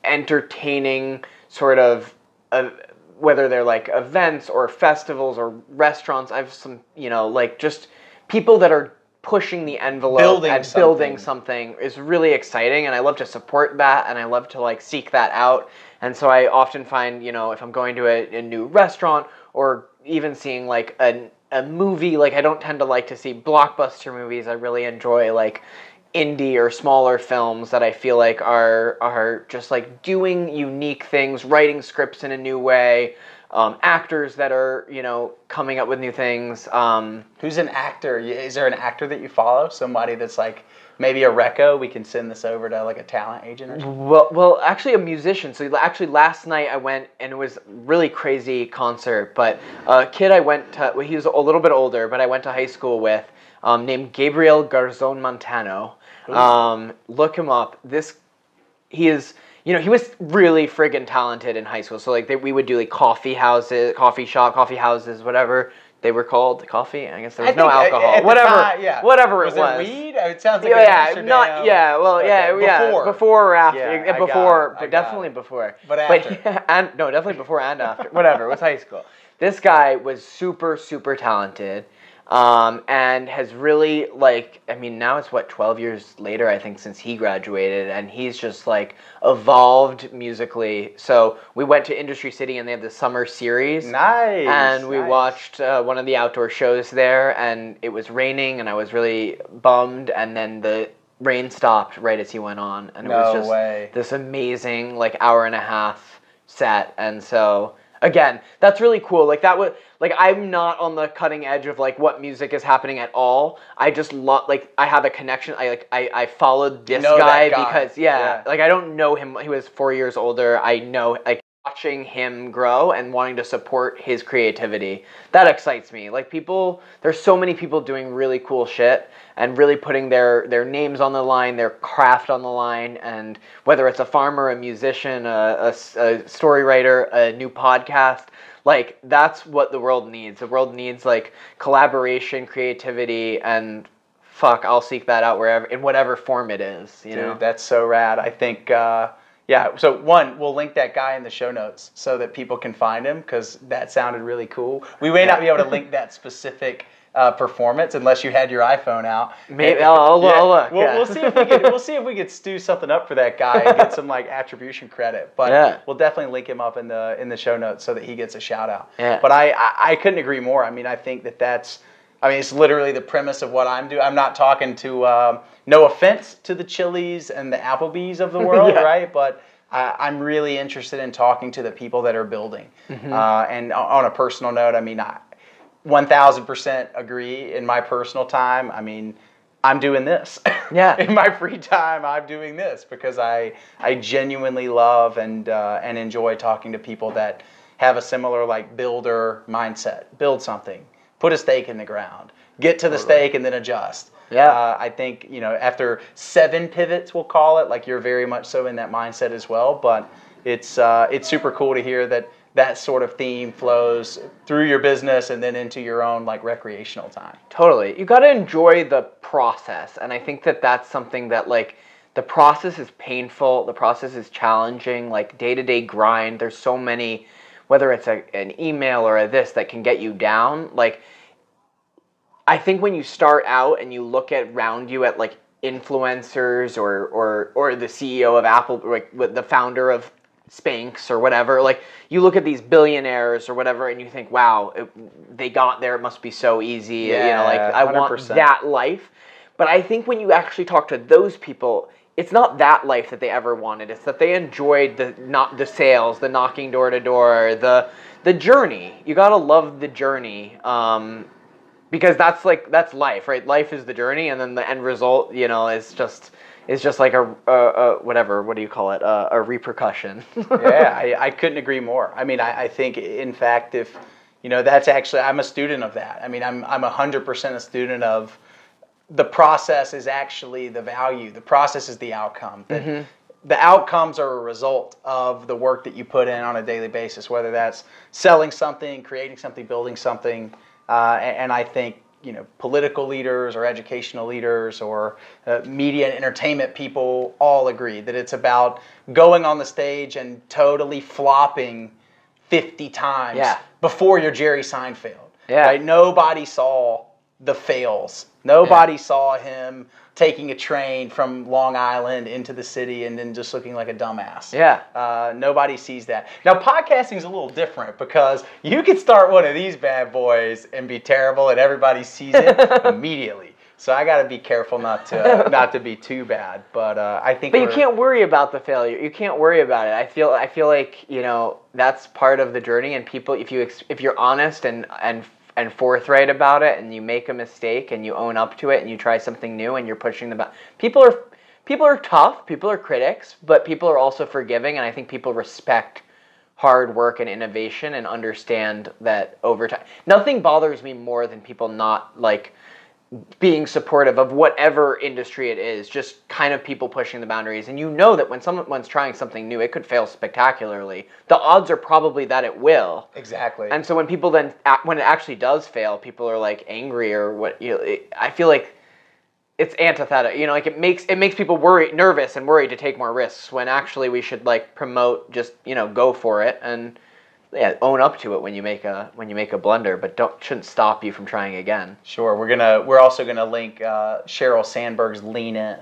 entertaining sort of uh, whether they're like events or festivals or restaurants. I have some you know like just people that are pushing the envelope Building and something. building something is really exciting and I love to support that and I love to like seek that out. And so I often find, you know, if I'm going to a, a new restaurant or even seeing like a, a movie, like I don't tend to like to see blockbuster movies. I really enjoy like indie or smaller films that I feel like are are just like doing unique things, writing scripts in a new way, um, actors that are, you know, coming up with new things. Um, Who's an actor? Is there an actor that you follow? Somebody that's like maybe a reco? We can send this over to like a talent agent or something. Well, well, actually, a musician. So actually, last night I went and it was a really crazy concert. But a kid I went to, well, he was a little bit older, but I went to high school with, um, named Gabriel Garzon Montano. Um, look him up. This, he is. You know, he was really friggin' talented in high school. So like, they, we would do like coffee houses, coffee shop, coffee houses, whatever they were called. Coffee. I guess there was I no alcohol. whatever. time, yeah. Whatever was it was. it weed? It sounds like Yeah, yeah, not yeah. Well, yeah, Okay, yeah. before. Before or after? Yeah, Yeah, before, but definitely it. before. But after. <laughs> yeah, and no, definitely before and after. Whatever. It was high school. This guy was super, super talented, um, and has really like. I mean, now it's what twelve years later, I think, since he graduated, and he's just like evolved musically. So we went to Industry City, and they have the summer series Nice. and we nice. watched uh, one of the outdoor shows there and it was raining and i was really bummed and then the rain stopped right as he went on, and it was just way. this amazing like hour and a half set. And so again, that's really cool. Like that was like I'm not on the cutting edge of like what music is happening at all. I just love like I have a connection. I like I I followed this know guy, guy. because yeah, Yeah. like I don't know him. He was four years older. I know like watching him grow and wanting to support his creativity. That excites me. Like people there's so many people doing really cool shit and really putting their their names on the line their craft on the line and whether it's a farmer a musician a story writer a new podcast like that's what the world needs. The world needs like collaboration creativity and fuck i'll seek that out wherever in whatever form it is you Dude, know? that's so rad. I think, uh, yeah. So one, we'll link that guy in the show notes so that people can find him because that sounded really cool. We may not be able to link that specific uh, performance unless you had your iPhone out. Maybe- I'll- I'll- I'll look, We'll, yeah. we'll see if we could. We'll see if we could stew something up for that guy and get some like attribution credit. But Yeah. we'll definitely link him up in the in the show notes so that he gets a shout out. Yeah. But I, I I couldn't agree more. I mean, I think that that's. I mean, it's literally the premise of what I'm doing. I'm not talking to, um, no offense to the Chili's and the Applebee's of the <laughs> world, Yeah. right? But I, I'm really interested in talking to the people that are building. Mm-hmm. Uh, and on a personal note, I mean, I 1000% agree in my personal time. I mean, I'm doing this. <laughs> Yeah. in my free time, I'm doing this because I I genuinely love and uh, and enjoy talking to people that have a similar like builder mindset. Build something, put a stake in the ground, get to the stake, and then adjust. Yeah. Uh, I think you know after seven pivots, we'll call it. Like you're very much so in that mindset as well. But it's uh, it's super cool to hear that that sort of theme flows through your business and then into your own like recreational time. Totally. You got to enjoy the process. And I think that that's something that, like, the process is painful, the process is challenging, like, day to day grind. There's so many, whether it's a, an email or a this that can get you down. Like, I think when you start out and you look at around you at like influencers or or or the CEO of Apple, like with the founder of Spanx or whatever, like you look at these billionaires or whatever, and you think, wow, it, they got there. It must be so easy. you know, like I want 100%. that life. But I think when you actually talk to those people, it's not that life that they ever wanted. It's that they enjoyed the not the sales, the knocking door to door, the the journey. You gotta love the journey. Um, because that's like that's life, right? Life is the journey, and then the end result, you know, is just is just like a, a, a whatever. What do you call it? A, a repercussion. <laughs> yeah, I, I couldn't agree more. I mean, I, I think, in fact, if you know, that's actually I'm a student of that. I mean, I'm I'm hundred percent a student of the process is actually the value. The process is the outcome. That The outcomes are a result of the work that you put in on a daily basis, whether that's selling something, creating something, building something. Uh, and, and I think you know political leaders or educational leaders or uh, media and entertainment people all agree that it's about going on the stage and totally flopping 50 times Yeah. before you're Jerry Seinfeld. Yeah. Right? Nobody saw the fails. Nobody saw him taking a train from Long Island into the city and then just looking like a dumbass. Yeah. Uh, nobody sees that. Now, podcasting is a little different because you could start one of these bad boys and be terrible, and everybody sees it <laughs> immediately. So I got to be careful not to <laughs> not to be too bad. But uh, I think. But you can't worry about the failure. You can't worry about it. I feel I feel like you know that's part of the journey. And people, if you if you're honest and and and forthright about it, and you make a mistake and you own up to it, and you try something new, and you're pushing the ba- people are people are tough. People are critics, but people are also forgiving, and I think people respect hard work and innovation and understand that over time. Nothing bothers me more than people not like being supportive of whatever industry it is, just kind of people pushing the boundaries. And you know that when someone's trying something new, it could fail spectacularly. The odds are probably that it will. exactly. And so when people then, when it actually does fail, people are like angry or what. You know, it, I feel like it's antithetical. You know, like it makes it makes people worry, nervous, and worried to take more risks. When actually we should like promote, just you know, go for it and yeah, own up to it when you make a when you make a blunder, but don't shouldn't stop you from trying again. Sure. We're gonna. We're also gonna link uh, Sheryl Sandberg's "Lean In."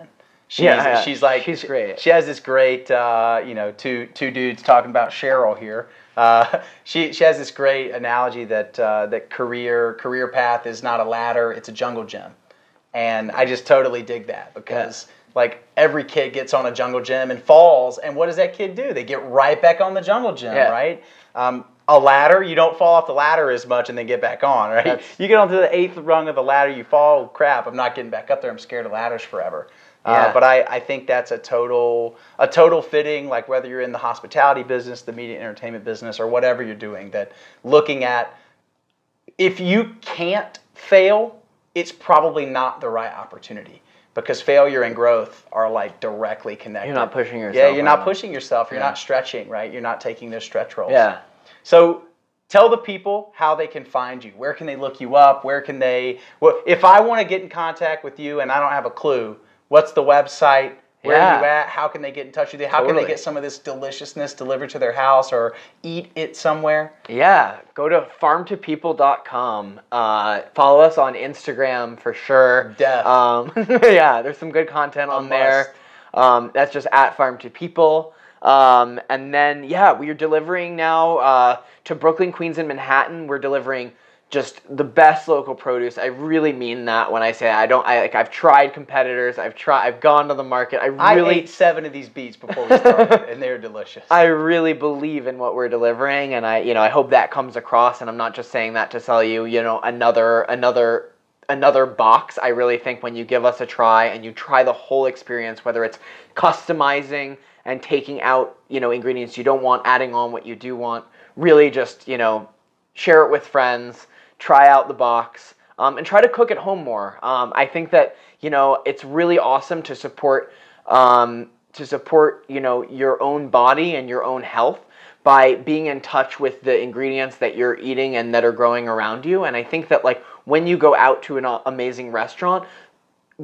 She's, Yeah, yeah. she's like She's great. She has this great, uh, you know, two two dudes talking about Sheryl here. Uh, <laughs> she she has this great analogy that uh, that career career path is not a ladder; it's a jungle gym, and I just totally dig that because like every kid gets on a jungle gym and falls, and what does that kid do? They get right back on the jungle gym, Yeah. right? Um, a ladder, you don't fall off the ladder as much and then get back on, right? That's- You get onto the eighth rung of the ladder, you fall, crap, I'm not getting back up there. I'm scared of ladders forever. Uh, Yeah. but I, I think that's a total a total fitting, like whether you're in the hospitality business, the media entertainment business, or whatever you're doing, that looking at if you can't fail, it's probably not the right opportunity because failure and growth are like directly connected. You're not pushing yourself. Yeah, you're not pushing yourself. You're Yeah. not stretching, right? You're not taking those stretch roles. Yeah. So tell the people how they can find you. Where can they look you up? Where can they? Well, if I want to get in contact with you and I don't have a clue, what's the website? Where are you at? How can they get in touch with you? How can they get some of this deliciousness delivered to their house or eat it somewhere? Yeah, go to farmtopeople.com. Uh, follow us on Instagram for sure. Def. Um, <laughs> yeah, there's some good content on there. Um, that's just at Farm to People. Um, and then, yeah, we are delivering now uh, to Brooklyn, Queens, and Manhattan. We're delivering just the best local produce. I really mean that when I say I don't. I like. I've tried competitors. I've tried. I've gone to the market. I I really ate seven of these beets before we started, and they're delicious. <laughs> I really believe in what we're delivering, and I, you know, I hope that comes across. And I'm not just saying that to sell you, you know, another another another box. I really think when you give us a try and you try the whole experience, whether it's customizing and taking out, you know, ingredients you don't want, adding on what you do want, really just, you know, share it with friends, try out the box, um, and try to cook at home more. Um, I think that you know it's really awesome to support um, to support you know your own body and your own health by being in touch with the ingredients that you're eating and that are growing around you. And I think that like when you go out to an amazing restaurant,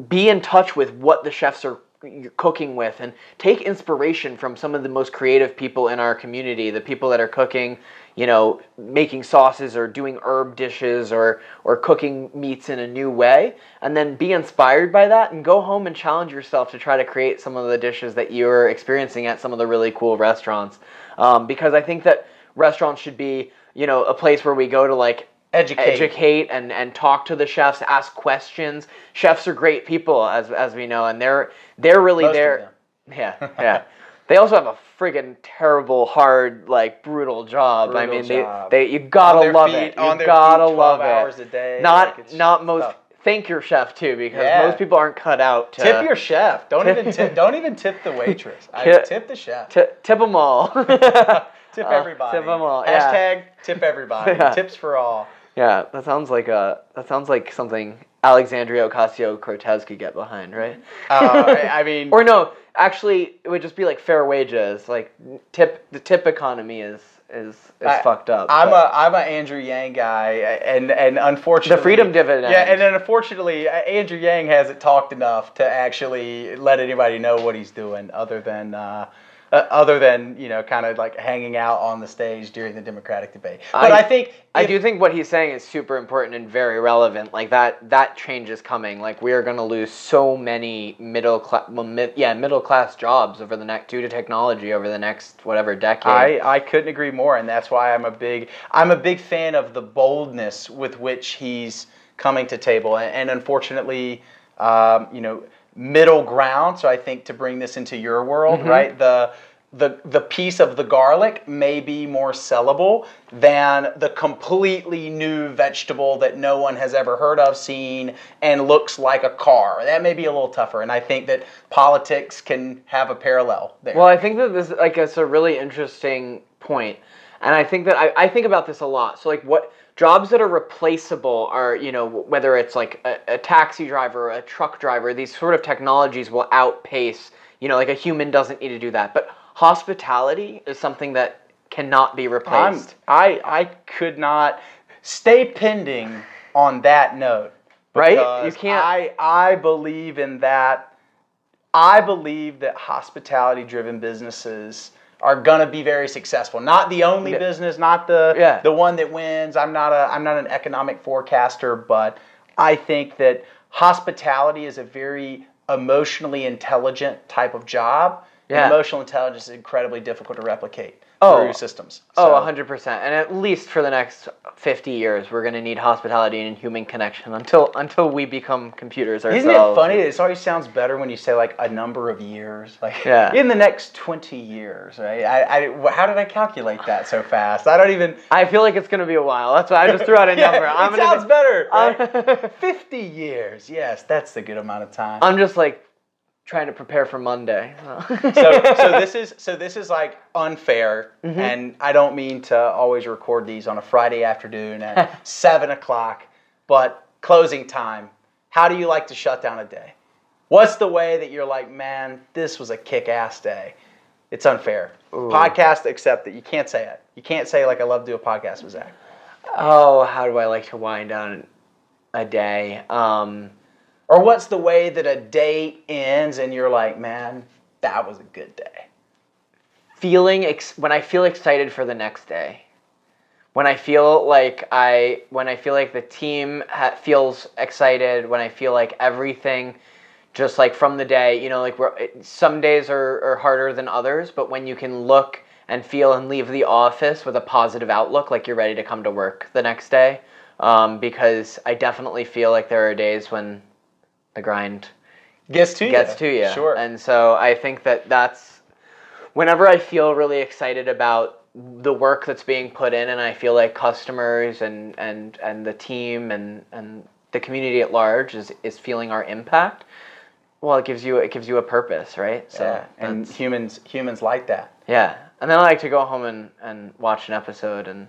be in touch with what the chefs are you're cooking with and take inspiration from some of the most creative people in our community the people that are cooking you know making sauces or doing herb dishes or or cooking meats in a new way and then be inspired by that and go home and challenge yourself to try to create some of the dishes that you're experiencing at some of the really cool restaurants um, because i think that restaurants should be you know a place where we go to like Educate. educate and, and talk to the chefs, ask questions. Chefs are great people, as as we know, and they're they're really Most there. Yeah, yeah. <laughs> they also have a friggin' terrible, hard, like brutal job. I mean, job. they they you gotta love feet- it. You gotta feet love it. hours a day, Not like, not most. tough. Thank your chef too, because Yeah. most people aren't cut out to Tip your chef. Don't even tip. <laughs> Don't even tip the waitress. I Tip- tip the chef. t- tip them all. <laughs> Tip <laughs> Uh, everybody. tip 'em all, yeah. Hashtag tip everybody. Yeah. Tips for all. Yeah, that sounds like a that sounds like something Alexandria Ocasio Cortez could get behind, right? Uh, I mean, or no, actually, it would just be like fair wages. Like tip, the tip economy is is is I- fucked up. I'm but- a I'm a Andrew Yang guy, and and unfortunately The freedom dividend. Yeah, and then unfortunately, Andrew Yang hasn't talked enough to actually let anybody know what he's doing, other than uh, uh, other than you know, kind of like hanging out on the stage during the Democratic debate. But I, I- think I if- do think what he's saying is super important and very relevant. Like that that change is coming. Like we are going to lose so many middle class, yeah, middle class jobs over the next due to technology over the next whatever decade. I, I couldn't agree more, and that's why I'm a big I'm a big fan of the boldness with which he's coming to table, and, and unfortunately, um, you know, middle ground. So I think to bring this into your world, mm-hmm. right, the the the piece of the garlic may be more sellable than the completely new vegetable that no one has ever heard of, seen, and looks like a car. That may be a little tougher, and I think that politics can have a parallel there. Well, I think that this like it's a really interesting point, and I think that I, I think about this a lot. So like what jobs that are replaceable are you know whether it's like a, a taxi driver, a truck driver, these sort of technologies will outpace you know like a human doesn't need to do that, but hospitality is something that cannot be I'm, replaced. I I could not stay pending on that note. Right? You can't- I I believe in that. I believe that hospitality driven businesses are gonna be very successful. Not the only Yeah. business, not the Yeah. the one that wins. I'm not a I'm not an economic forecaster, but I think that hospitality is a very emotionally intelligent type of job. Yeah. emotional intelligence is incredibly difficult to replicate. Oh. through systems. Oh, 100%. And at least for the next 50 years, we're going to need hospitality and human connection until until we become computers ourselves. Isn't it funny? It always sounds better when you say like a number of years, <laughs> like Yeah. in the next twenty years, right? I, I, how did I calculate that so fast? I don't even. I feel like it's going to be a while. That's why I just threw out a <laughs> Yeah, number. it I'm sounds be- better. Right? <laughs> Fifty years, yes, that's the good amount of time. I'm just like trying to prepare for Monday. <laughs> so, so this is so this is like unfair, Mm-hmm. and I don't mean to always record these on a Friday afternoon at <laughs> seven o'clock, but closing time. How do you like to shut down a day? What's the way that you're like, man, this was a kick-ass day? It's unfair. Podcast, accept it. You can't say it. You can't say like I love to do a podcast with Zach. oh, how do I like to wind down a day? Um, Or what's the way that a day ends and you're like, man, that was a good day. feeling ex- when I feel excited for the next day. When I feel like I when I feel like the team ha- feels excited, when I feel like everything just like from the day, you know, like we're, some days are, are harder than others, but when you can look and feel and leave the office with a positive outlook, like you're ready to come to work the next day, um, because I definitely feel like there are days when the grind Gets to you. gets to you. Sure. And so I think that that's whenever I feel really excited about the work that's being put in, and I feel like customers and and and the team and and the community at large is is feeling our impact. Well, it gives you it gives you a purpose, right? So yeah, and humans humans like that. yeah, and then I like to go home and and watch an episode and.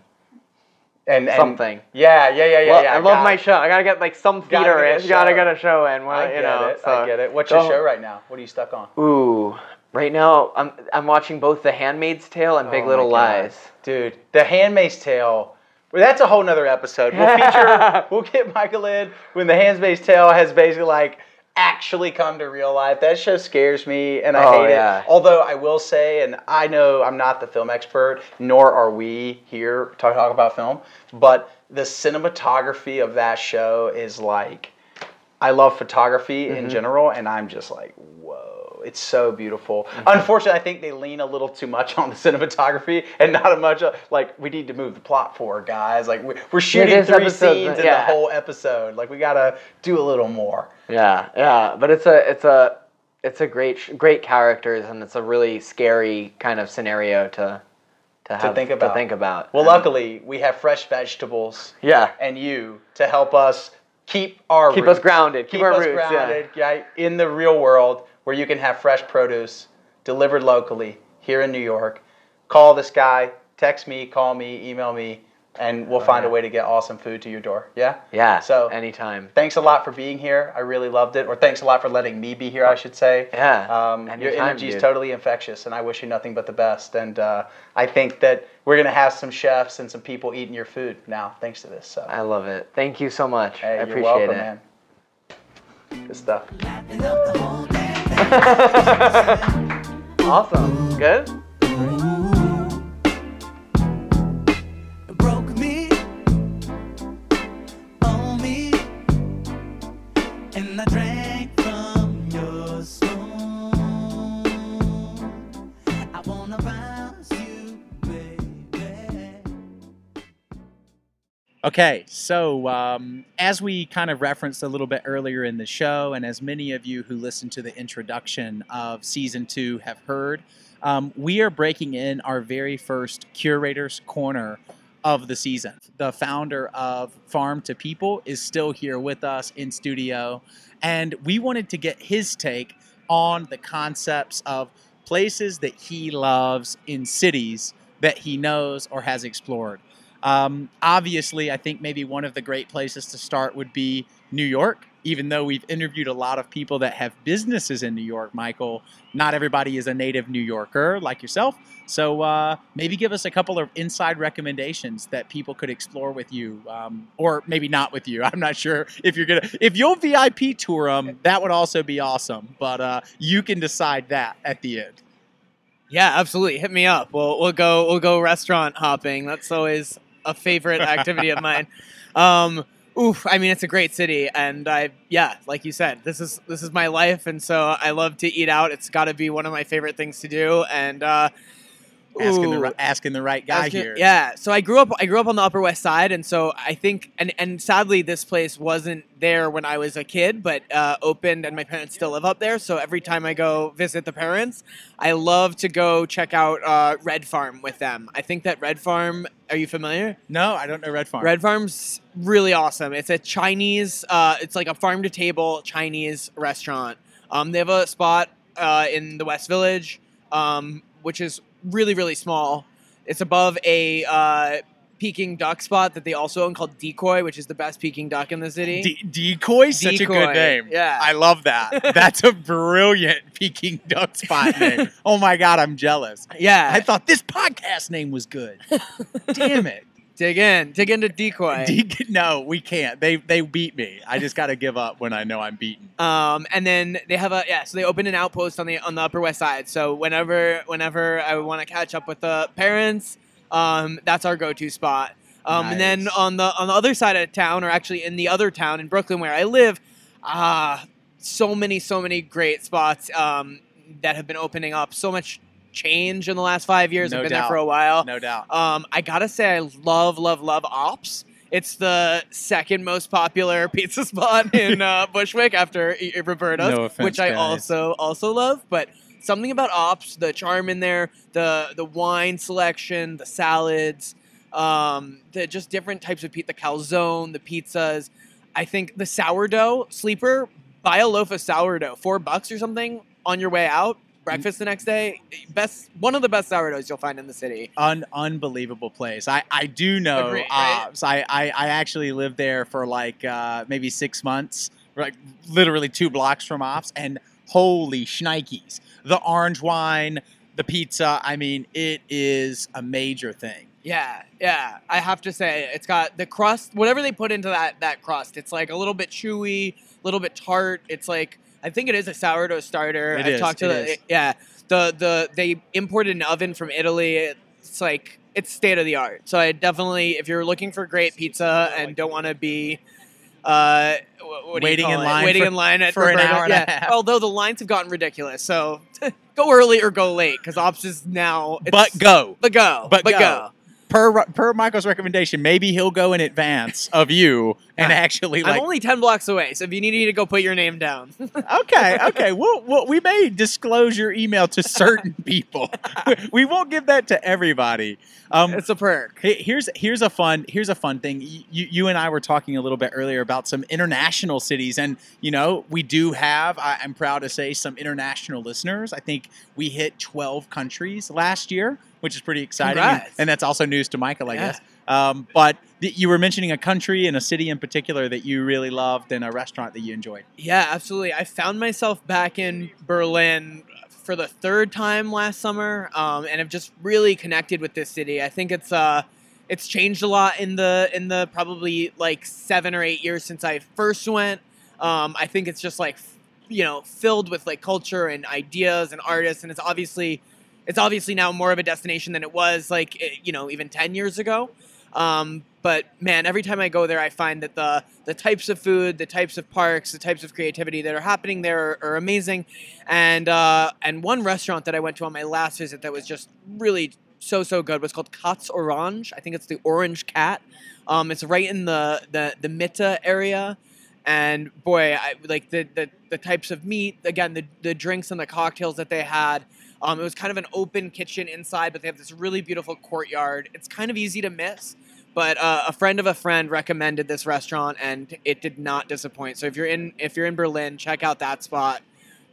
And, and Something. Yeah, yeah, yeah, yeah. Well, yeah, I love my it. show. I gotta get like some Gotta theater get a. Gotta show. get a show in. Well, I you get know, it. so- I get it. What's your show right now? What are you stuck on? Ooh, right now I'm I'm watching both The Handmaid's Tale and Big Oh my Little Lies. Dude, The Handmaid's Tale. Well, that's a whole nother episode. We'll feature. <laughs> we'll get Michael in when The Handmaid's Tale has basically like actually come to real life. That show scares me, and I Oh, hate yeah. it. Although I will say, and I know I'm not the film expert, nor are we here to talk about film, but the cinematography of that show is like. I love photography Mm-hmm. in general, and I'm just like, whoa, it's so beautiful. Mm-hmm. Unfortunately, I think they lean a little too much on the <laughs> cinematography and not as much like we need to move the plot forward, guys. Like we- we're shooting this three episode- scenes in the whole episode. Like we gotta do a little more. Yeah, yeah, but it's a it's a it's a great great characters and it's a really scary kind of scenario to to have think about. To think about. Well, And- luckily we have fresh vegetables yeah, and you to help us keep our Keep us roots. grounded, keep our us roots, yeah. grounded, yeah, in the real world where you can have fresh produce delivered locally here in New York. Call this guy, text me, call me, email me, and we'll find yeah. a way to get awesome food to your door. Yeah. yeah. So- anytime. Thanks a lot for being here. I really loved it. Or thanks a lot for letting me be here, I should say. Yeah, Um, your anytime, energy is totally infectious, and I wish you nothing but the best. And uh, I think that we're going to have some chefs and some people eating your food now, thanks to this. So, I love it. Thank you so much. hey, I you're appreciate welcome, it. man. Good stuff. Lighting up the whole damn <laughs> Awesome. Good. Okay, so um, as we kind of referenced a little bit earlier in the show, and as many of you who listened to the introduction of season two have heard, um, we are breaking in our very first Curator's Corner of the season. The founder of Farm to People is still here with us in studio, and we wanted to get his take on the concepts of places that he loves in cities that he knows or has explored. Um, obviously, I think maybe one of the great places to start would be New York. Even though we've interviewed a lot of people that have businesses in New York, Michael, not everybody is a native New Yorker like yourself. So uh, maybe give us a couple of inside recommendations that people could explore with you, um, or maybe not with you. <laughs> I'm not sure if you're gonna. If you'll VIP tour them, that would also be awesome. But uh, you can decide that at the end. Yeah, absolutely. Hit me up. We'll we'll go we'll go restaurant hopping. That's always a favorite activity of mine. Um, oof, I mean it's a great city, and I yeah, like you said, this is this is my life, and so I love to eat out. It's got to be one of my favorite things to do, and uh, asking the Ooh. ri- asking the right guy Asking- here. Yeah. So I grew up. I grew up on the Upper West Side, and so I think, and and sadly, this place wasn't there when I was a kid, but uh, opened, and my parents still live up there. So every time I go visit the parents, I love to go check out uh, Red Farm with them. I think that Red Farm. Are you familiar? No, I don't know Red Farm. Red Farm's really awesome. It's a Chinese. Uh, it's like a farm to table Chinese restaurant. Um, they have a spot uh, in the West Village, um, which is really really small. It's above a uh, Peking duck spot that they also own called Decoy, which is the best Peking duck in the city. D- decoy, such a good name. yeah. I love that. <laughs> That's a brilliant Peking duck spot name. <laughs> Oh my god, I'm jealous. yeah, I thought this podcast name was good. <laughs> Damn it. Dig in, dig into Decoy. <laughs> De- no, we can't. They they beat me. I just got to give up when I know I'm beaten. Um, and then they have a yeah, so they opened an outpost on the on the Upper West Side. So whenever whenever I want to catch up with the parents, um, that's our go-to spot. Um, And then on the on the other side of town, or actually in the other town in Brooklyn where I live, ah, so many so many great spots um, that have been opening up. So much change in the last five years. No I've been doubt. there for a while. No doubt. Um, I gotta say, I love, love, love Ops. It's the second most popular <laughs> pizza spot in uh, <laughs> Bushwick after Roberta's, No offense, which I guys. also also love. But something about Ops, the charm in there, the the wine selection, the salads, um, the just different types of pizza, the calzone, the pizzas. I think the sourdough sleeper. Buy a loaf of sourdough, four bucks or something on your way out. Breakfast the next day. Best one of the best sourdoughs you'll find in the city. Un- unbelievable place. I, I do know Agree, right? Ops. I, I, I actually lived there for like uh, maybe six months, like literally two blocks from Ops, and holy shnikes. The orange wine, the pizza, I mean, it is a major thing. Yeah, yeah. I have to say, it's got the crust. Whatever they put into that that crust, it's like a little bit chewy, a little bit tart. It's like I think it is a sourdough starter. It I've is, talked to the yeah. The the they imported an oven from Italy. It's like it's state of the art. So I definitely, if you're looking for great pizza and don't want to be. Uh, what Waiting in it? line waiting for- in line at for an hour and a yeah. half. Although the lines have gotten ridiculous, so <laughs> go early or go late because Ops is now. It's but go. but go, But but, go. go. Per, per Michael's recommendation, maybe he'll go in advance of you <laughs> and <laughs> actually like I'm only 10 blocks away, so if you need me to go put your name down. <laughs> okay, okay. We'll, we'll, we may disclose your email to certain people. we won't give that to everybody. Um, it's a perk. Here's here's a fun here's a fun thing. You, you and I were talking a little bit earlier about some international cities, and you know we do have. I, I'm proud to say some international listeners. I think we hit 12 countries last year, which is pretty exciting, and, and that's also news to Michael, I Yeah. guess. Um, but you were mentioning a country and a city in particular that you really loved, and a restaurant that you enjoyed. Yeah, absolutely. I found myself back in Berlin for the third time last summer, um, and have just really connected with this city. I think it's uh, it's changed a lot in the in the probably like seven or eight years since I first went. Um, I think it's just like you know filled with like culture and ideas and artists, and it's obviously it's obviously now more of a destination than it was like eh, you know even ten years ago. Um, but man, every time I go there, I find that the the types of food, the types of parks, the types of creativity that are happening there are, are amazing. And uh, and one restaurant that I went to on my last visit that was just really so so good was called Katz Orange. I think it's the Orange Cat. Um, it's right in the the the Mitte area. And boy, I like the, the the types of meat. Again, the the drinks and the cocktails that they had. Um, it was kind of an open kitchen inside, but they have this really beautiful courtyard. It's kind of easy to miss, but uh, a friend of a friend recommended this restaurant, and it did not disappoint. So if you're in if you're in Berlin, check out that spot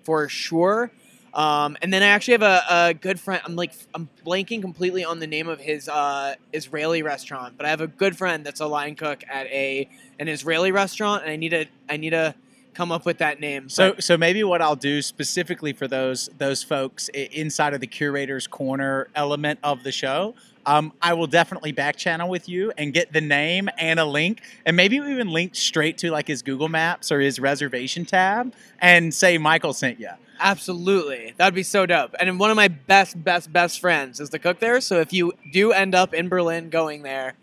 for sure. Um, and then I actually have a, a good friend. I'm like I'm blanking completely on the name of his uh, Israeli restaurant, but I have a good friend that's a line cook at a an Israeli restaurant, and I need to I need to come up with that name. So, But- so maybe what I'll do specifically for those those folks inside of the curator's corner element of the show, um, I will definitely back channel with you and get the name and a link, and maybe even link straight to like his Google Maps or his reservation tab, and say Michael sent you. Absolutely. That'd be so dope. And one of my best, best, best friends is the cook there. So if you do end up in Berlin going there,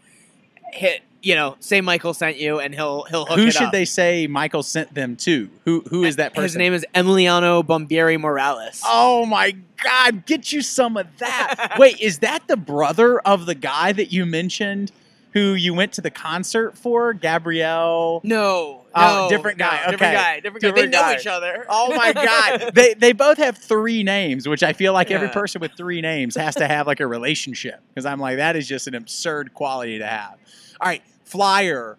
hit you know, say Michael sent you, and he'll he'll hook Who should up. they say Michael sent them to? Who who is that person? His name is Emiliano Bombieri Morales. Oh my God! Get you some of that. <laughs> Wait, is that the brother of the guy that you mentioned, who you went to the concert for, Gabrielle? No, Oh, no, different no, guy, different okay. guy, different, Different guy. They know each other. Oh my <laughs> God! they they both have three names, which I feel like every person with three names has to have like a relationship because I'm like that is just an absurd quality to have. All right, flyer,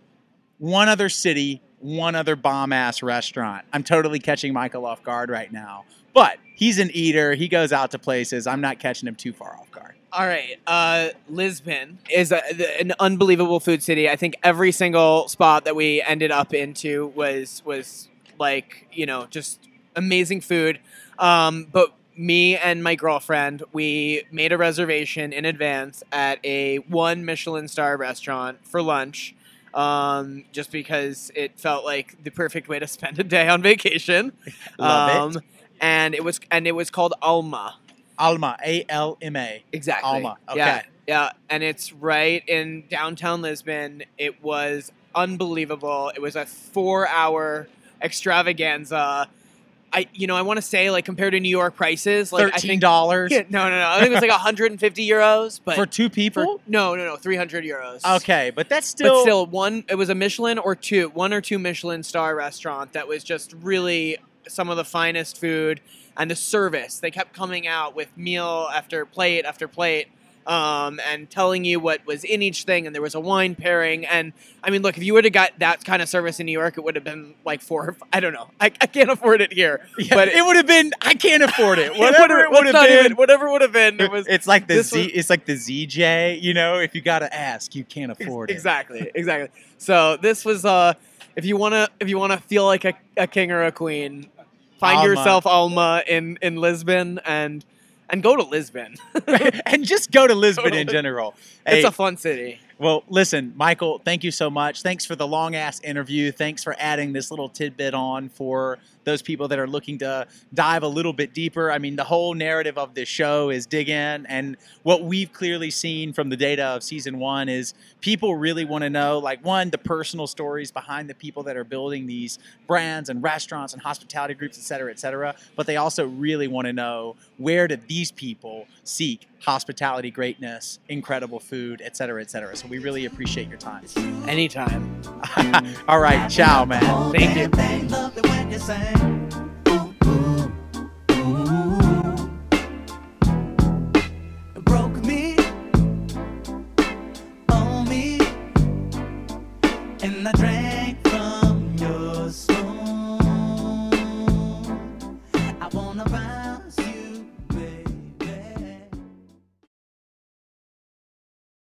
one other city, one other bomb ass restaurant. I'm totally catching Michael off guard right now, but he's an eater. He goes out to places. I'm not catching him too far off guard. All right. Uh, Lisbon is a, an unbelievable food city. I think every single spot that we ended up into was was like you know just amazing food. Um, but me and my girlfriend, we made a reservation in advance at a one Michelin star restaurant for lunch. Um, just because it felt like the perfect way to spend a day on vacation. <laughs> Love um, And it was and it was called Alma. Alma, A L M A. Exactly. Alma, Yeah, yeah, and it's right in downtown Lisbon. It was unbelievable. It was a four-hour extravaganza. I, you know, I want to say like compared to New York prices, like I Thirteen think dollars Yeah, no, no, no. I think it was like 150 euros, but for two for- people. no, no, no, 300 euros. okay, but that's still, but still one. It was a Michelin or two, one or two Michelin star restaurant that was just really some of the finest food and the service. They kept coming out with meal after plate after plate, um, and telling you what was in each thing. And there was a wine pairing. And I mean, look, if you would have got that kind of service in New York, it would have been like four. I don't know. I, I can't afford it here, <laughs> Yeah, but it would have been. I can't afford it. <laughs> Whatever it would have been. even- whatever would have been. It <laughs> was it's like the Z. was- it's like the ZJ. You know, if you got to ask, you can't afford it. exactly exactly so this was uh if you want to if you want to feel like a, a king or a queen find Alma. yourself alma in in lisbon and and go to lisbon <laughs> and just go to Lisbon in general. it's a fun city well, listen, Michael, thank you so much. Thanks for the long ass interview. Thanks for adding this little tidbit on for those people that are looking to dive a little bit deeper. I mean, the whole narrative of this show is dig in. And what we've clearly seen from the data of season one is people really want to know, like, one, the personal stories behind the people that are building these brands and restaurants and hospitality groups, et cetera, et cetera. But they also really want to know where do these people seek hospitality greatness, incredible food, et cetera, et cetera. So we really appreciate your time. anytime <laughs> All right, ciao, man. Thank you.